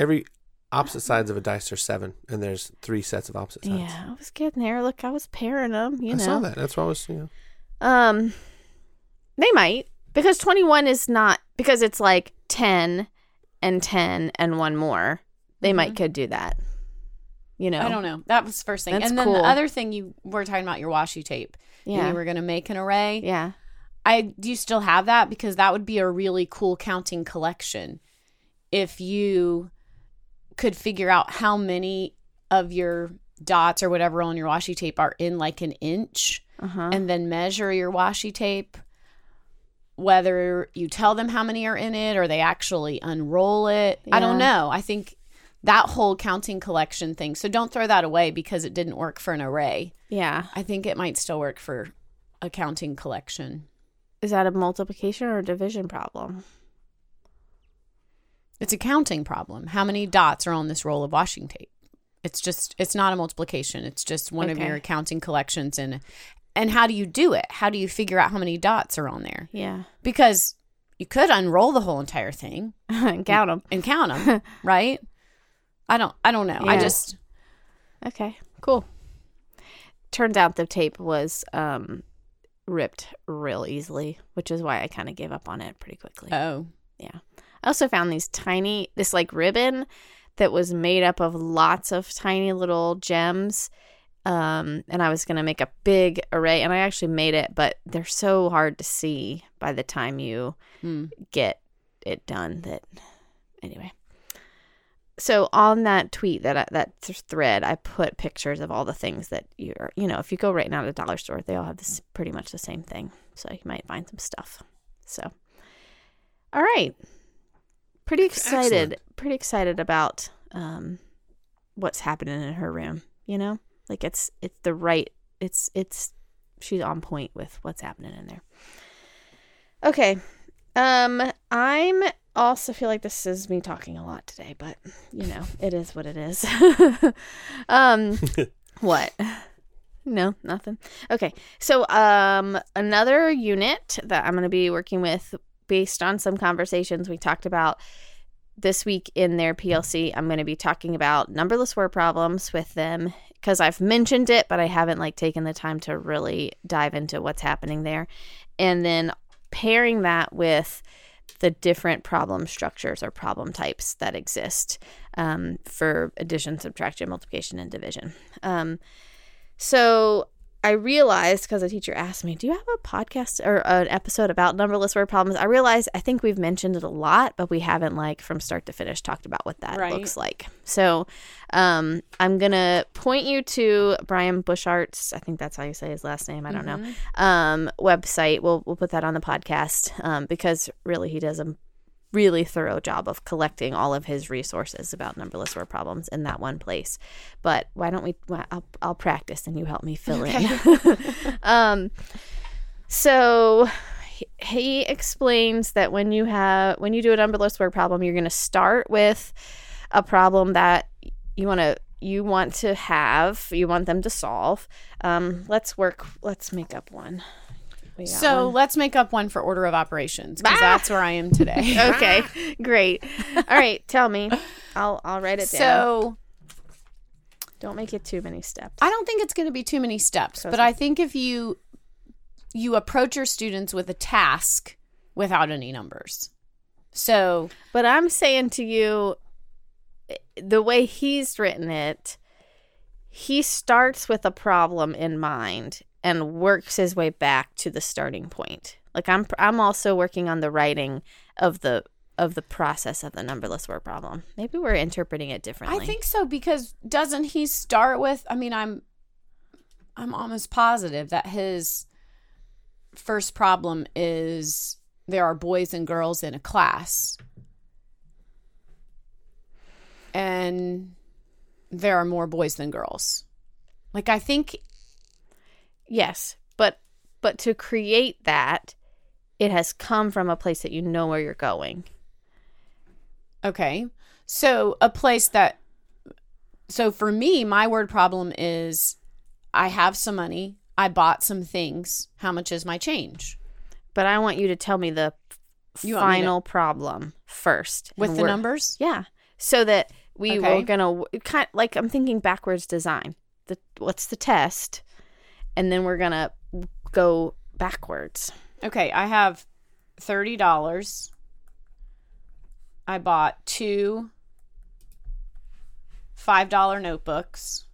Every opposite sides of a dice are seven, and there's three sets of opposite sides. Yeah, I was getting there. Look, I was pairing them. You I know, saw that. That's why I was, you know. Um, they might because twenty one is not because it's like ten and ten and one more. They might could do that. You know, Mm-hmm. I don't know. That was the first thing, That's and then cool. the other thing you were talking about your washi tape. and Yeah, you were going to make an array. yeah, I do you still have that because that would be a really cool counting collection if you could figure out how many of your dots or whatever on your washi tape are in like an inch uh huh. and then measure your washi tape. Whether you tell them how many are in it or they actually unroll it. I don't know. I think that whole counting collection thing. So don't throw that away because it didn't work for an array. Yeah, i think it might still work for a counting collection. Is that a multiplication or a division problem? It's a counting problem. How many dots are on this roll of washi tape? It's just it's not a multiplication. It's just one of your counting collections and and how do you do it? How do you figure out how many dots are on there? Yeah, Because you could unroll the whole entire thing <laughs> and count them. and count them, <laughs> right? I don't I don't know. I just Okay, Cool. Turns out the tape was um, ripped real easily, which is why I kind of gave up on it pretty quickly. Oh. I also found these tiny, this like ribbon that was made up of lots of tiny little gems. Um, and I was going to make a big array, and I actually made it, but they're so hard to see by the time you Hmm. get it done that anyway. So on that tweet that I, that th- thread, I put pictures of all the things that you're, you know, if you go right now to the dollar store, they all have this pretty much the same thing. So you might find some stuff. So, all right, pretty excited, Excellent. pretty excited about um, what's happening in her room. You know, like it's it's the right, it's it's she's on point with what's happening in there. Okay, um, I'm also feel like this is me talking a lot today, but you know, it is what it is. <laughs> um, <laughs> what? No, nothing. Okay, so um, another unit that I'm going to be working with, based on some conversations we talked about this week in their PLC, I'm going to be talking about numberless word problems with them because I've mentioned it, but I haven't like taken the time to really dive into what's happening there, and then pairing that with the different problem structures or problem types that exist um, for addition, subtraction, multiplication, and division. Um, so I realized because a teacher asked me, "Do you have a podcast or an episode about numberless word problems?" I realized I think we've mentioned it a lot, but we haven't like from start to finish talked about what that Right. looks like. So um, I'm gonna point you to Brian Bushart's. I think that's how you say his last name. I don't know um, website. We'll we'll put that on the podcast um, because really he does a really thorough job of collecting all of his resources about numberless word problems in that one place. But why don't we? I'll I'll practice and you help me fill in. <laughs> <laughs> um, so he, he explains that when you have when you do a numberless word problem, you're going to start with a problem that you want to you want to have you want them to solve um let's work let's make up one So one. let's make up one for order of operations because Ah! that's where I am today. <laughs> okay <laughs> great all right tell me i'll i'll write it down so don't make it too many steps I don't think it's going to be too many steps, but I think if you you approach your students with a task without any numbers. So but i'm saying to you the way he's written it he starts with a problem in mind and works his way back to the starting point like i'm i'm also working on the writing of the of the process of the numberless word problem maybe we're interpreting it differently I think so because doesn't he start with I mean I'm I'm almost positive that his first problem is there are boys and girls in a class. And there are more boys than girls. Like I think yes but but to create that it has come from a place that you know where you're going Okay. So a place that so for me, my word problem is I have some money, I bought some things. How much is my change? but i want you to tell me the You me to- final problem first With the numbers? Yeah. So that we Okay. were gonna kind like I'm thinking backwards design. The what's the test, and then we're gonna go backwards. Okay, I have thirty dollars. I bought two five dollar notebooks,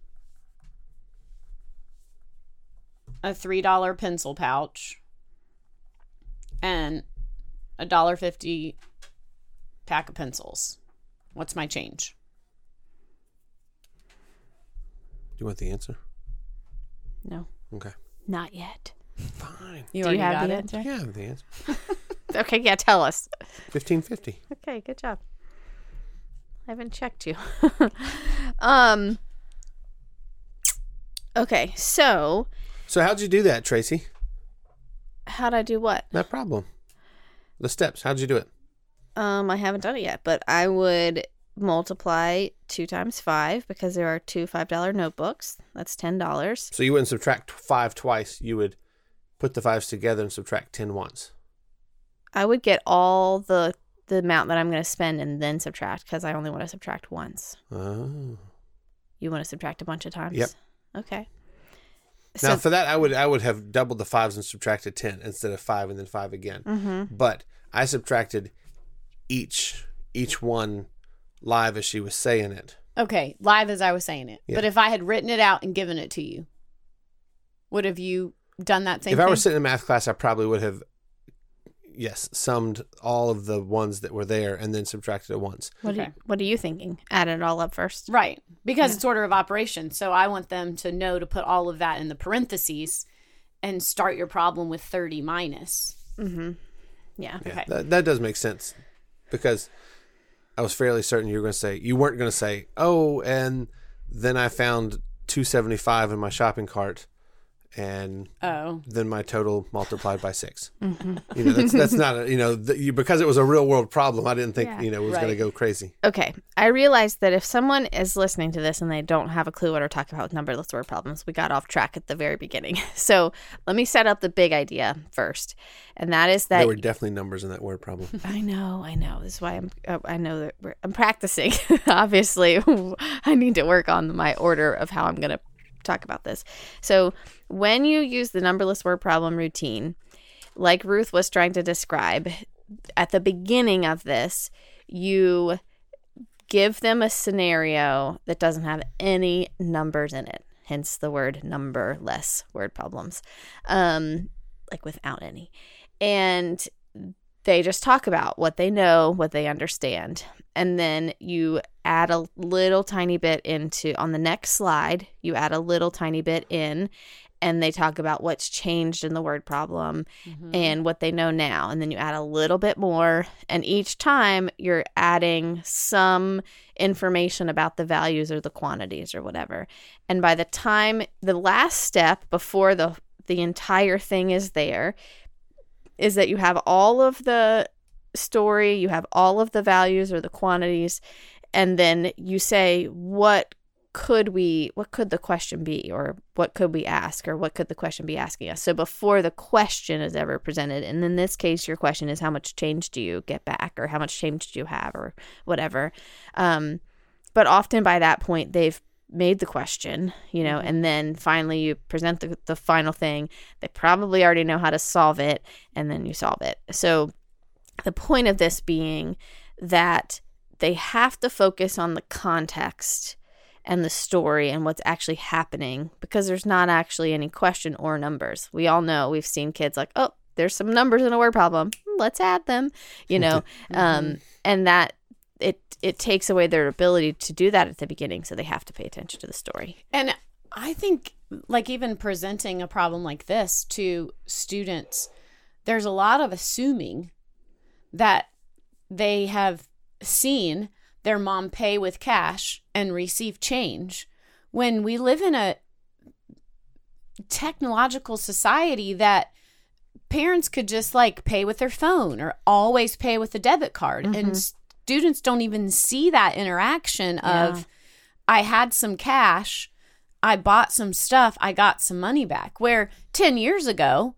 a three dollar pencil pouch, and a dollar fifty pack of pencils. What's my change? Do you want the answer? No, Okay. not yet. Fine. You Do you already have got the it? answer? Yeah, I have the answer. <laughs> Okay, yeah, tell us. Fifteen fifty. Okay, good job. I haven't checked you. <laughs> um. Okay, so So how'd you do that, Tracy? how'd I do what? That problem. The steps. How'd you do it? Um, I haven't done it yet, but I would multiply two times five because there are two five dollar notebooks. That's ten dollars. So you wouldn't subtract five twice. You would put the fives together and subtract ten once. I would get all the the amount that I'm going to spend and then subtract because I only want to subtract once. Oh. You want to subtract a bunch of times. Yep. Okay. Now So for that, I would I would have doubled the fives and subtracted ten instead of five and then five again. Mm-hmm. But I subtracted each each one live as she was saying it. Okay, live as I was saying it. Yeah. But if I had written it out and given it to you, would have you done that same if thing? I were sitting in math class, I probably would have yes summed all of the ones that were there and then subtracted it once. what, are Okay. you, what are you thinking? Add it all up first. right. Because it's order of operations, So I want them to know to put all of that in the parentheses and start your problem with 30 minus. Mm-hmm. Yeah. Yeah, Okay. that, that does make sense because I was fairly certain you were going to say you weren't going to say, "Oh, and then I found 275 in my shopping cart and Oh. then my total multiplied by 6." <laughs> You know, that's that's not a, you know, the, you, because it was a real world problem, I didn't think, Yeah. you know, it was going to go crazy. Okay. I realized that if someone is listening to this and they don't have a clue what we're talking about with numberless word problems, we got off track at the very beginning. <laughs> So let me set up the big idea first. And that is that There were definitely numbers in that word problem. <laughs> I know, I know. This is why I'm. uh, I know that we're, I'm practicing. Obviously, I need to work on my order of how I'm going to talk about this. So, when you use the numberless word problem routine, like Ruth was trying to describe at the beginning of this, you give them a scenario that doesn't have any numbers in it. Hence the word numberless word problems, um, like without any. And they just talk about what they know, what they understand. And then you add a little tiny bit into on the next slide, you add a little tiny bit in and they talk about what's changed in the word problem mm-hmm. and what they know now. And then you add a little bit more. And each time you're adding some information about the values or the quantities or whatever. And by the time the last step before the the entire thing is there is that you have all of the story, you have all of the values or the quantities, and then you say what could we what could the question be or what could we ask or what could the question be asking us? So before the question is ever presented and in this case your question is how much change do you get back or how much change do you have or whatever. Um, but often by that point they've made the question you know and then finally you present the, the final thing. They probably already know how to solve it and then you solve it. So the point of this being that they have to focus on the context and the story and what's actually happening because there's not actually any question or numbers. We all know we've seen kids like, oh, there's some numbers in a word problem. Let's add them, you know, <laughs> um, and that it it takes away their ability to do that at the beginning, so they have to pay attention to the story. And I think, like, even presenting a problem like this to students, there's a lot of assuming that they have seen their mom pay with cash and receive change when we live in a technological society that parents could just like pay with their phone or always pay with a debit card and mm-hmm. students don't even see that interaction of Yeah. I had some cash, I bought some stuff, I got some money back. Where 10 years ago,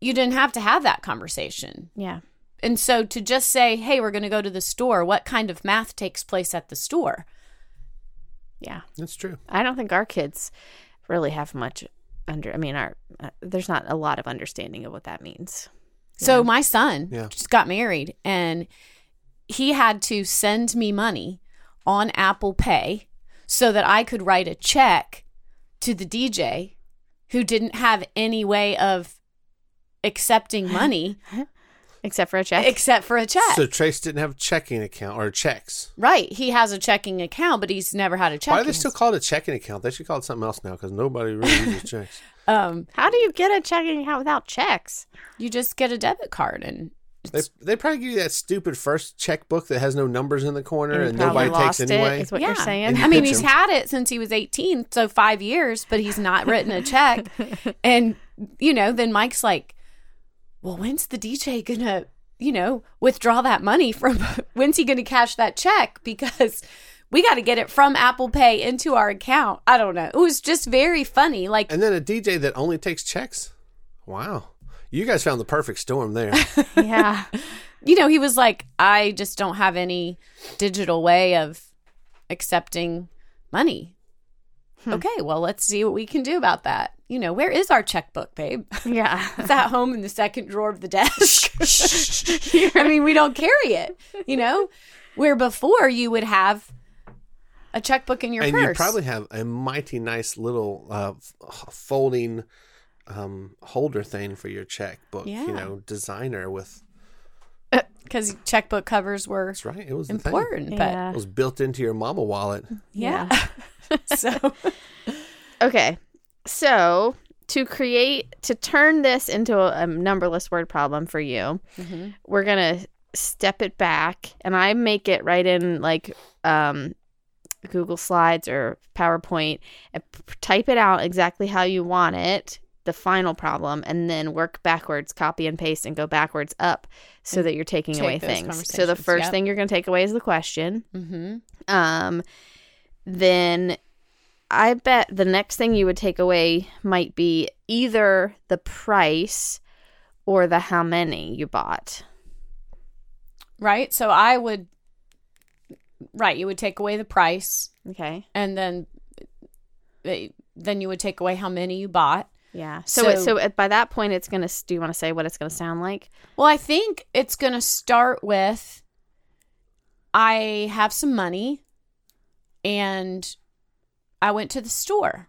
you didn't have to have that conversation. Yeah. And so to just say, hey, we're going to go to the store, what kind of math takes place at the store? Yeah. That's true. I don't think our kids really have much under I mean our uh, there's not a lot of understanding of what that means. So my son Yeah. just got married and he had to send me money on Apple Pay so that I could write a check to the DJ who didn't have any way of accepting money <laughs> Except for a check. except for a check. So Trace didn't have a checking account or checks. right. He has a checking account, but he's never had a check. Why do they still call it a checking account? They should call it something else now because nobody really uses <laughs> checks. um How do you get a checking account without checks? you just get a debit card and They, they probably give you that stupid first checkbook that has no numbers in the corner you and nobody takes lost anyway. It, is what Yeah. you're saying. You I mean, he's him. had it since he was 18, so five years, but he's not written a check. <laughs> and, you know, then Mike's like, well, when's the DJ gonna, you know, withdraw that money from, <laughs> when's he gonna cash that check? Because we got to get it from Apple Pay into our account. I don't know. It was just very funny. Like, And then a DJ that only takes checks. Wow. You guys found the perfect storm there. <laughs> yeah. you know, he was like, I just don't have any digital way of accepting money. Okay, well, let's see what we can do about that. You know, where is our checkbook, babe? Yeah. <laughs> It's at home in the second drawer of the desk. <laughs> <laughs> I mean, we don't carry it, you know? Where before you would have a checkbook in your and purse. you probably have a mighty nice little uh, folding um, holder thing for your checkbook. Yeah. You know, designer with. <laughs> because checkbook covers were That's right. It was the thing. important. But Yeah. It was built into your mama wallet. yeah. <laughs> so <laughs> Okay. So to create to turn this into a, a numberless word problem for you, we're gonna step it back and I make it right in like um Google Slides or PowerPoint and p- type it out exactly how you want it, the final problem, and then work backwards, copy and paste, and go backwards up so that you're taking away things. So the first yep. thing you're going to take away is the question. hmm Um, then I bet the next thing you would take away might be either the price or the how many you bought. right. So I would, right, you would take away the price, Okay. and then eh, then you would take away how many you bought. Yeah. So it, So- so by that point, it's gonna. Do you want to say what it's gonna sound like? Well, I think it's going to start with I have some money and I went to the store.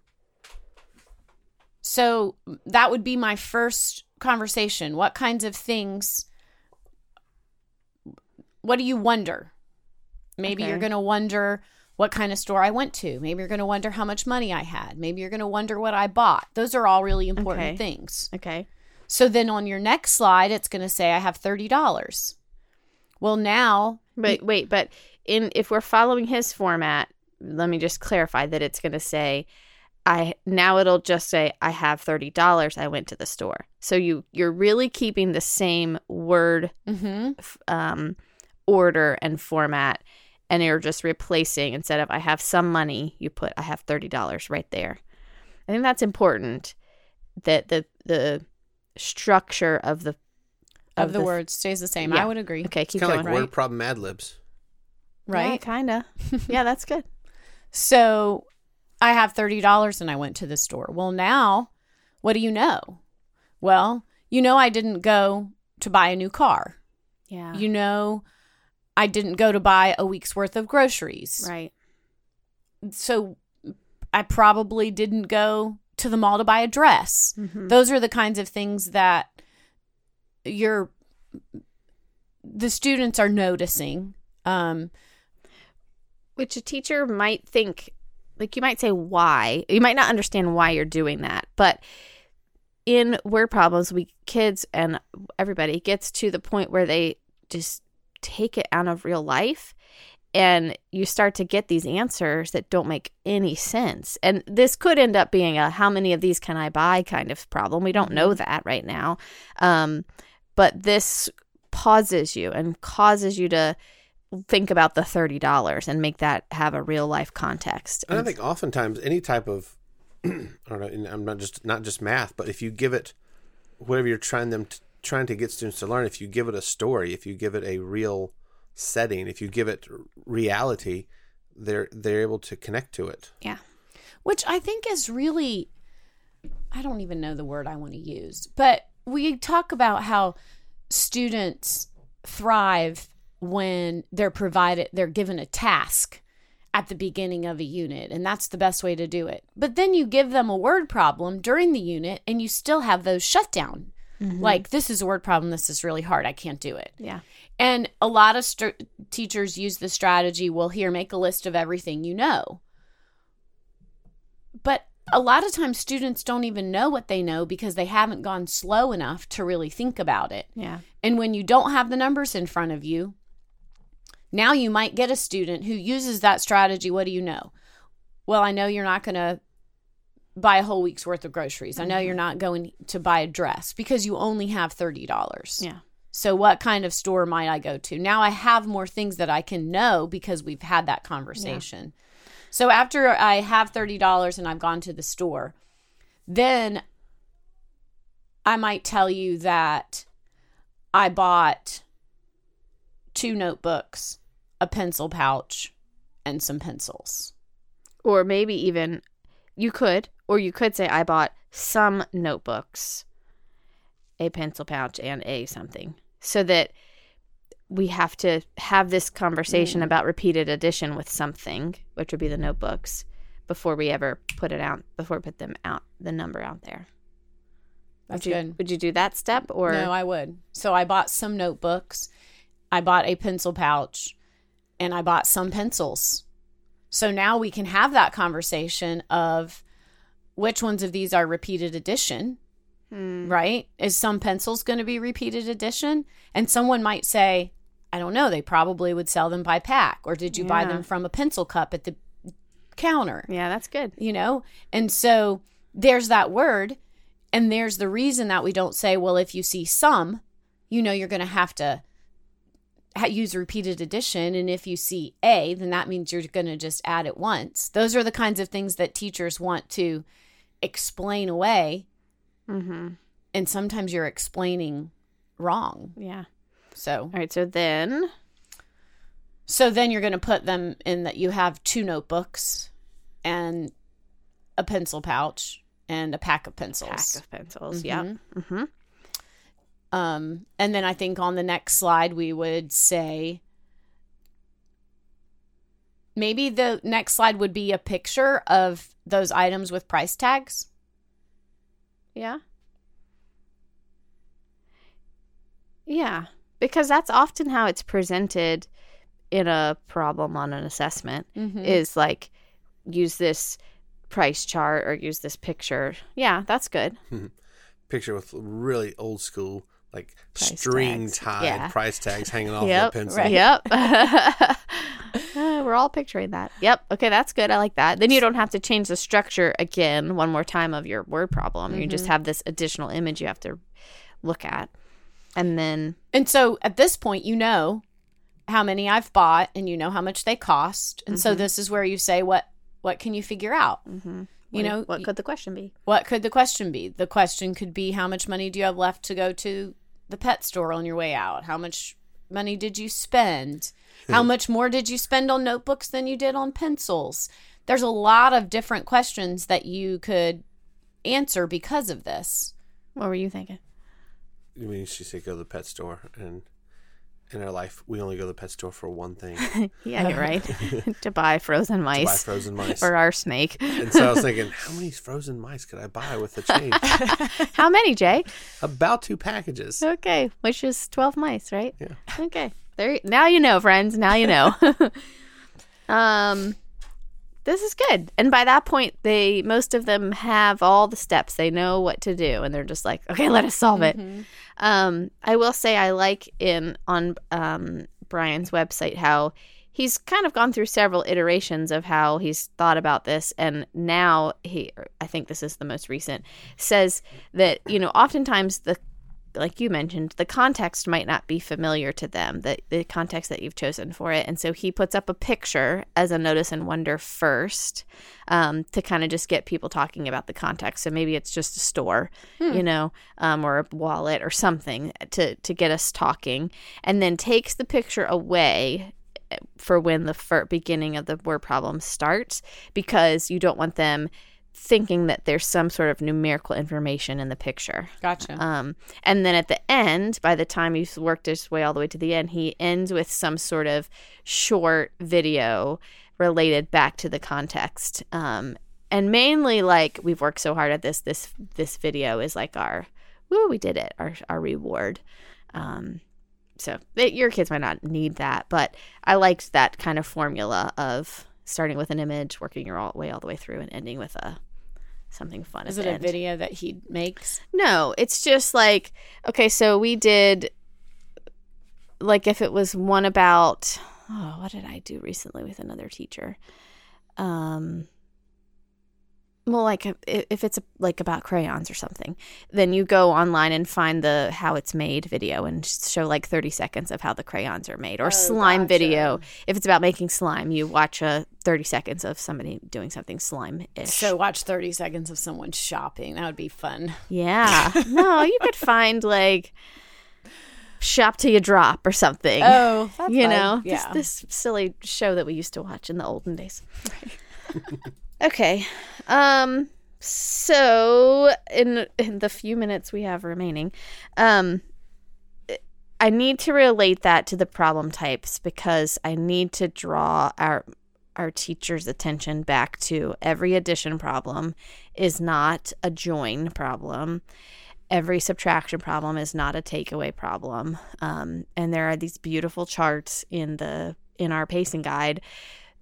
So that would be my first conversation. What kinds of things what do you wonder? Maybe Okay. you're going to wonder what kind of store I went to. Maybe you're going to wonder how much money I had. Maybe you're going to wonder what I bought. Those are all really important Okay. things. Okay. So then on your next slide, it's going to say, I have $30. Well, now, Wait, wait, but in if we're following his format, let me just clarify that it's gonna say, I now it'll just say I have thirty dollars. I went to the store. So you you're really keeping the same word mhm, f- um, order and format, and you're just replacing instead of I have some money, you put I have thirty dollars right there. I think that's important that the the structure of the of, the, th- word stays the same. Yeah. I would agree. Okay, It's keep kind going. of like right? word problem Mad Libs. Right? kind of. <laughs> yeah, that's good. So I have $30 and I went to the store. Well, now, what do you know? Well, you know, I didn't go to buy a new car. Yeah, You know, I didn't go to buy a week's worth of groceries. right. So I probably didn't go to the mall to buy a dress. Mhm. those are the kinds of things that you're the students are noticing um Which a teacher might think, like you might say, why? You might not understand why you're doing that, but in word problems, we kids and everybody gets to the point where they just take it out of real life and you start to get these answers that don't make any sense. And this could end up being a how many of these can I buy kind of problem. We don't know that right now. Um, but this pauses you and causes you to think about the $30 and make that have a real life context. And I think oftentimes any type of <clears throat> I don't know, I'm not just not just math, but if you give it whatever you're trying them to, trying to get students to learn, if you give it a story, if you give it a real setting, if you give it reality, they're they're able to connect to it. yeah. which i think is really i don't even know the word i want to use but we talk about how students thrive when they're provided they're given a task at the beginning of a unit and that's the best way to do it but then you give them a word problem during the unit and you still have those shut down like this is a word problem this is really hard i can't do it Yeah. and a lot of st- teachers use the strategy well, here, make a list of everything you know. But a lot of times, students don't even know what they know because they haven't gone slow enough to really think about it. Yeah. And when you don't have the numbers in front of you, now you might get a student who uses that strategy. What do you know? Well, I know you're not going to buy a whole week's worth of groceries. I know you're mm-hmm. not going to buy a dress because you only have $30. Yeah. So, what kind of store might I go to? Now I have more things that I can know because we've had that conversation. So, after I have $30 and I've gone to the store, then I might tell you that I bought two notebooks, a pencil pouch, and some pencils. Or maybe even you could, or you could say, I bought some notebooks, a pencil pouch, and a something, so that we have to have this conversation Mm. about repeated addition with something, which would be the notebooks, before we ever put it out, before we put them out, the number out there. That's would you, good. Would you do that step or no, I would. So I bought some notebooks, I bought a pencil pouch, and I bought some pencils. So now we can have that conversation of which ones of these are repeated addition, Hmm. right? Is some pencils going to be repeated addition? And someone might say, I don't know, they probably would sell them by pack. Or did you buy them from a pencil cup at the counter? Yeah, that's good. you know? And so there's that word, and there's the reason that we don't say, well, if you see some, you know, you're going to have to ha- use repeated addition. And if you see a, then that means you're going to just add it once. Those are the kinds of things that teachers want to explain away. Mm-hmm. And sometimes you're explaining wrong. Yeah. So, All right. So then, so then you're going to put them in that you have two notebooks and a pencil pouch and a pack of pencils. pack of pencils. Yeah. Mhm. Mm-hmm. Um, and then I think on the next slide we would say maybe the next slide would be a picture of those items with price tags. Yeah. Yeah. Because that's often how it's presented in a problem on an assessment Mm-hmm. is like use this price chart or use this picture. Yeah, that's good. Picture with really old school, like Price string tags. tied Yeah. price tags hanging off Yep. the pencil. right. Yep. <laughs> Uh, we're all picturing that. Yep. Okay, that's good. I like that. Then you don't have to change the structure again one more time of your word problem. You just have this additional image you have to look at. And then And so at this point, you know how many I've bought and you know how much they cost. And so this is where you say, what, what can you figure out? mhm. You What- know, what could the question be? What could the question be? The question could be how much money do you have left to go to the pet store on your way out? How much money did you spend? How much more did you spend on notebooks than you did on pencils? There's a lot of different questions that you could answer because of this. What were you thinking? I mean, she said go to the pet store, and in our life, we only go to the pet store for one thing: <laughs> Yeah, you're right. <laughs> to buy frozen mice. To buy frozen mice. for our snake. And so I was <laughs> thinking, how many frozen mice could I buy with the change? How many, Jay? About two packages. Okay, which is 12 mice, right? Yeah. Okay. There now you know, friends. Now you know. <laughs> <laughs> um this is good. And by that point, they most of them have all the steps. They know what to do and they're just like, "Okay, let us solve it." Um I will say I like in on um Brian's website how he's kind of gone through several iterations of how he's thought about this and now he I think this is the most recent says that you know oftentimes the like you mentioned, the context might not be familiar to them, the, the context that you've chosen for it. And so he puts up a picture as a notice and wonder first um, to kind of just get people talking about the context. So maybe it's just a store, you know, um, or a wallet or something to, to get us talking, and then takes the picture away eh, for when the fir- beginning of the word problem starts because you don't want them thinking that there's some sort of numerical information in the picture. Gotcha. Um, and then at the end, by the time he's worked his way all the way to the end, he ends with some sort of short video related back to the context. Um, and mainly, like we've worked so hard at this, this this video is like our, woo, we did it, our our reward. Um, so they, your kids might not need that, but I liked that kind of formula of starting with an image, working your all, way all the way through, and ending with a something fun. Is it a video that he makes? No, it's just like okay, so we did like if it was one about oh, what did I do recently with another teacher? Um well like if it's like about crayons or something, then you go online and find the how it's made video and show like 30 seconds of how the crayons are made or oh, slime gotcha. video. If it's about making slime, you watch a 30 seconds of somebody doing something slime-ish. So watch 30 seconds of someone shopping. That would be fun. Yeah. No, you could <laughs> find like shop till you drop or something. Oh, that's you fun. know, yeah. this, this silly show that we used to watch in the olden days. <laughs> Okay. Um so in in the few minutes we have remaining, um I need to relate that to the problem types because I need to draw our our teacher's attention back to every addition problem is not a join problem. Every subtraction problem is not a takeaway problem. Um, and there are these beautiful charts in the in our pacing guide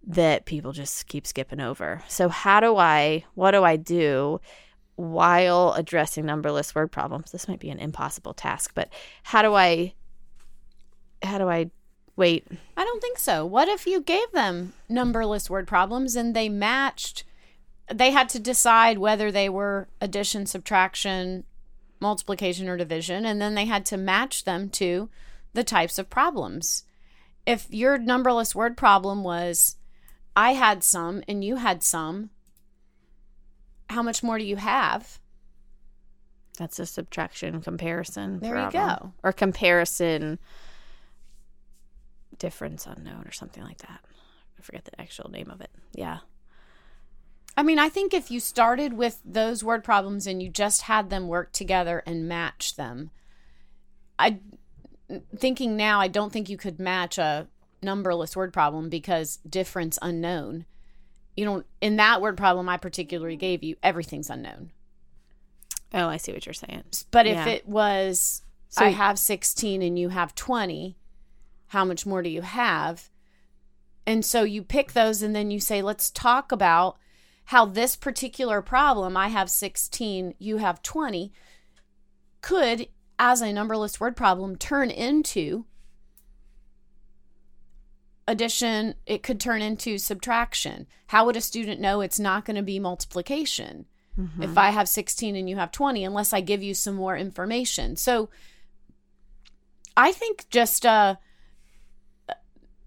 that people just keep skipping over. So how do I what do I do while addressing numberless word problems? This might be an impossible task, but how do I how do I wait? I don't think so. What if you gave them numberless word problems and they matched? They had to decide whether they were addition, subtraction, multiplication, or division, and then they had to match them to the types of problems. If your numberless word problem was, I had some and you had some, how much more do you have? That's a subtraction comparison. There you go. Or comparison difference unknown or something like that. I forget the actual name of it. Yeah. I mean, I think if you started with those word problems and you just had them work together and match them, I thinking now, I don't think you could match a numberless word problem because difference unknown. You don't in that word problem I particularly gave you, everything's unknown. Oh, I see what you're saying. But if it was So- I have 16 and you have 20, how much more do you have? And so you pick those and then you say, let's talk about how this particular problem, I have 16, you have 20, could, as a numberless word problem, turn into addition. It could turn into subtraction. How would a student know it's not going to be multiplication? if I have 16 and you have 20, unless I give you some more information. So I think just uh,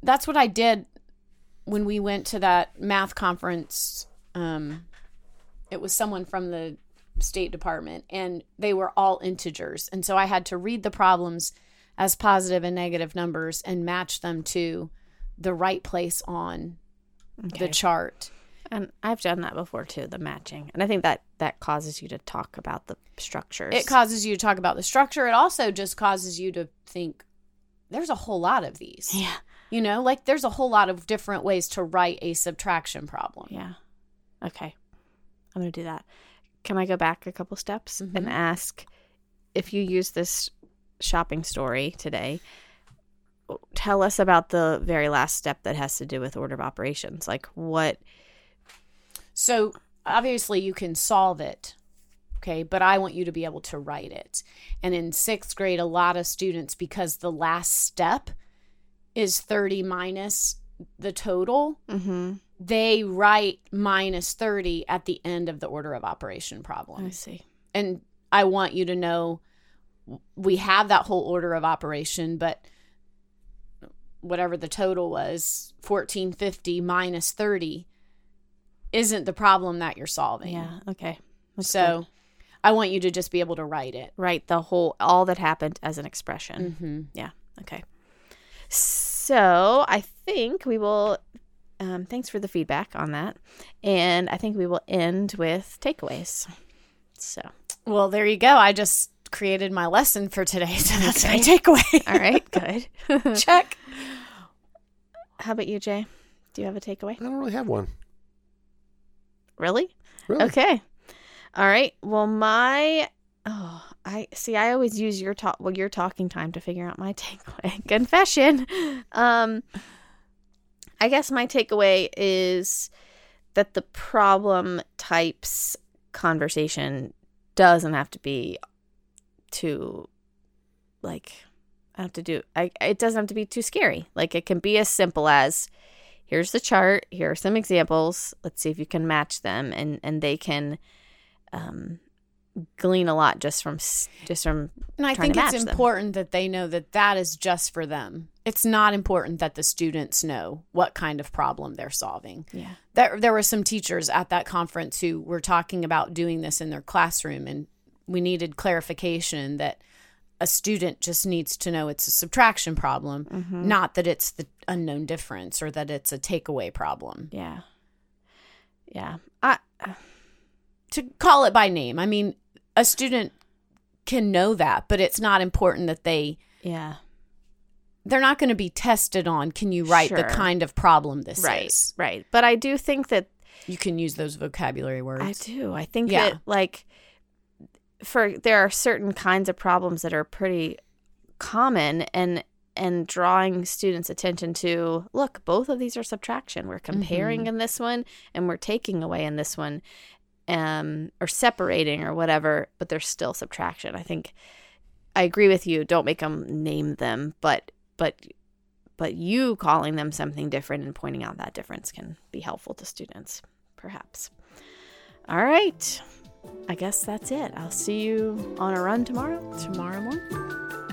that's what I did when we went to that math conference. Um, it was someone from the State Department, and they were all integers. And so I had to read the problems as positive and negative numbers and match them to the right place on the chart. And I've done that before too, the matching. And I think that that causes you to talk about the structures. It causes you to talk about the structure. It also just causes you to think there's a whole lot of these. Yeah. You know, like there's a whole lot of different ways to write a subtraction problem. Yeah. Okay. I'm going to do that. Can I go back a couple steps Mm-hmm. and ask if you use this shopping story today? Tell us about the very last step that has to do with order of operations. Like what? So obviously you can solve it. Okay, but I want you to be able to write it. And in sixth grade, a lot of students, because the last step is 30 minus the total, Mm-hmm. they write minus 30 at the end of the order of operation problem. I see. and I want you to know we have that whole order of operation, but whatever the total was, 1450 minus 30 isn't the problem that you're solving. Yeah. Okay. That's so good. I want you to just be able to write it. write the whole all that happened as an expression. Mm-hmm. Yeah. Okay. So I think we will. Um, thanks for the feedback on that, and I think we will end with takeaways. So, Well, there you go. I just created my lesson for today. <laughs> So that's my takeaway. all right, <laughs> good. <laughs> Check. How about you, Jay? Do you have a takeaway? I don't really have one. Really? Really? Okay. All right. Well, my oh, I see. I always use your talk. Well, your talking time to figure out my takeaway. Confession. Um, I guess my takeaway is that the problem types conversation doesn't have to be too like I have to do. I it doesn't have to be too scary. Like it can be as simple as here's the chart here are some examples let's see if you can match them and and they can um glean a lot just from just from And I think it's them. important that they know that that is just for them. It's not important that the students know what kind of problem they're solving. yeah There, there were some teachers at that conference who were talking about doing this in their classroom, and we needed clarification that a student just needs to know it's a subtraction problem, Mm-hmm. not that it's the unknown difference or that it's a takeaway problem. yeah Yeah. I to call it by name. I mean, a student can know that, but it's not important that they yeah. they're not going to be tested on can you write the kind of problem this Right. is. Right. But I do think that You can use those vocabulary words. I do. I think Yeah. that like for there are certain kinds of problems that are pretty common and and drawing students attention to look both of these are subtraction. We're comparing in this one and we're taking away in this one um or separating or whatever but there's still subtraction. I think i agree with you. Don't make them name them but but but you calling them something different and pointing out that difference can be helpful to students perhaps. All right i guess that's it i'll see you on a run tomorrow Tomorrow morning.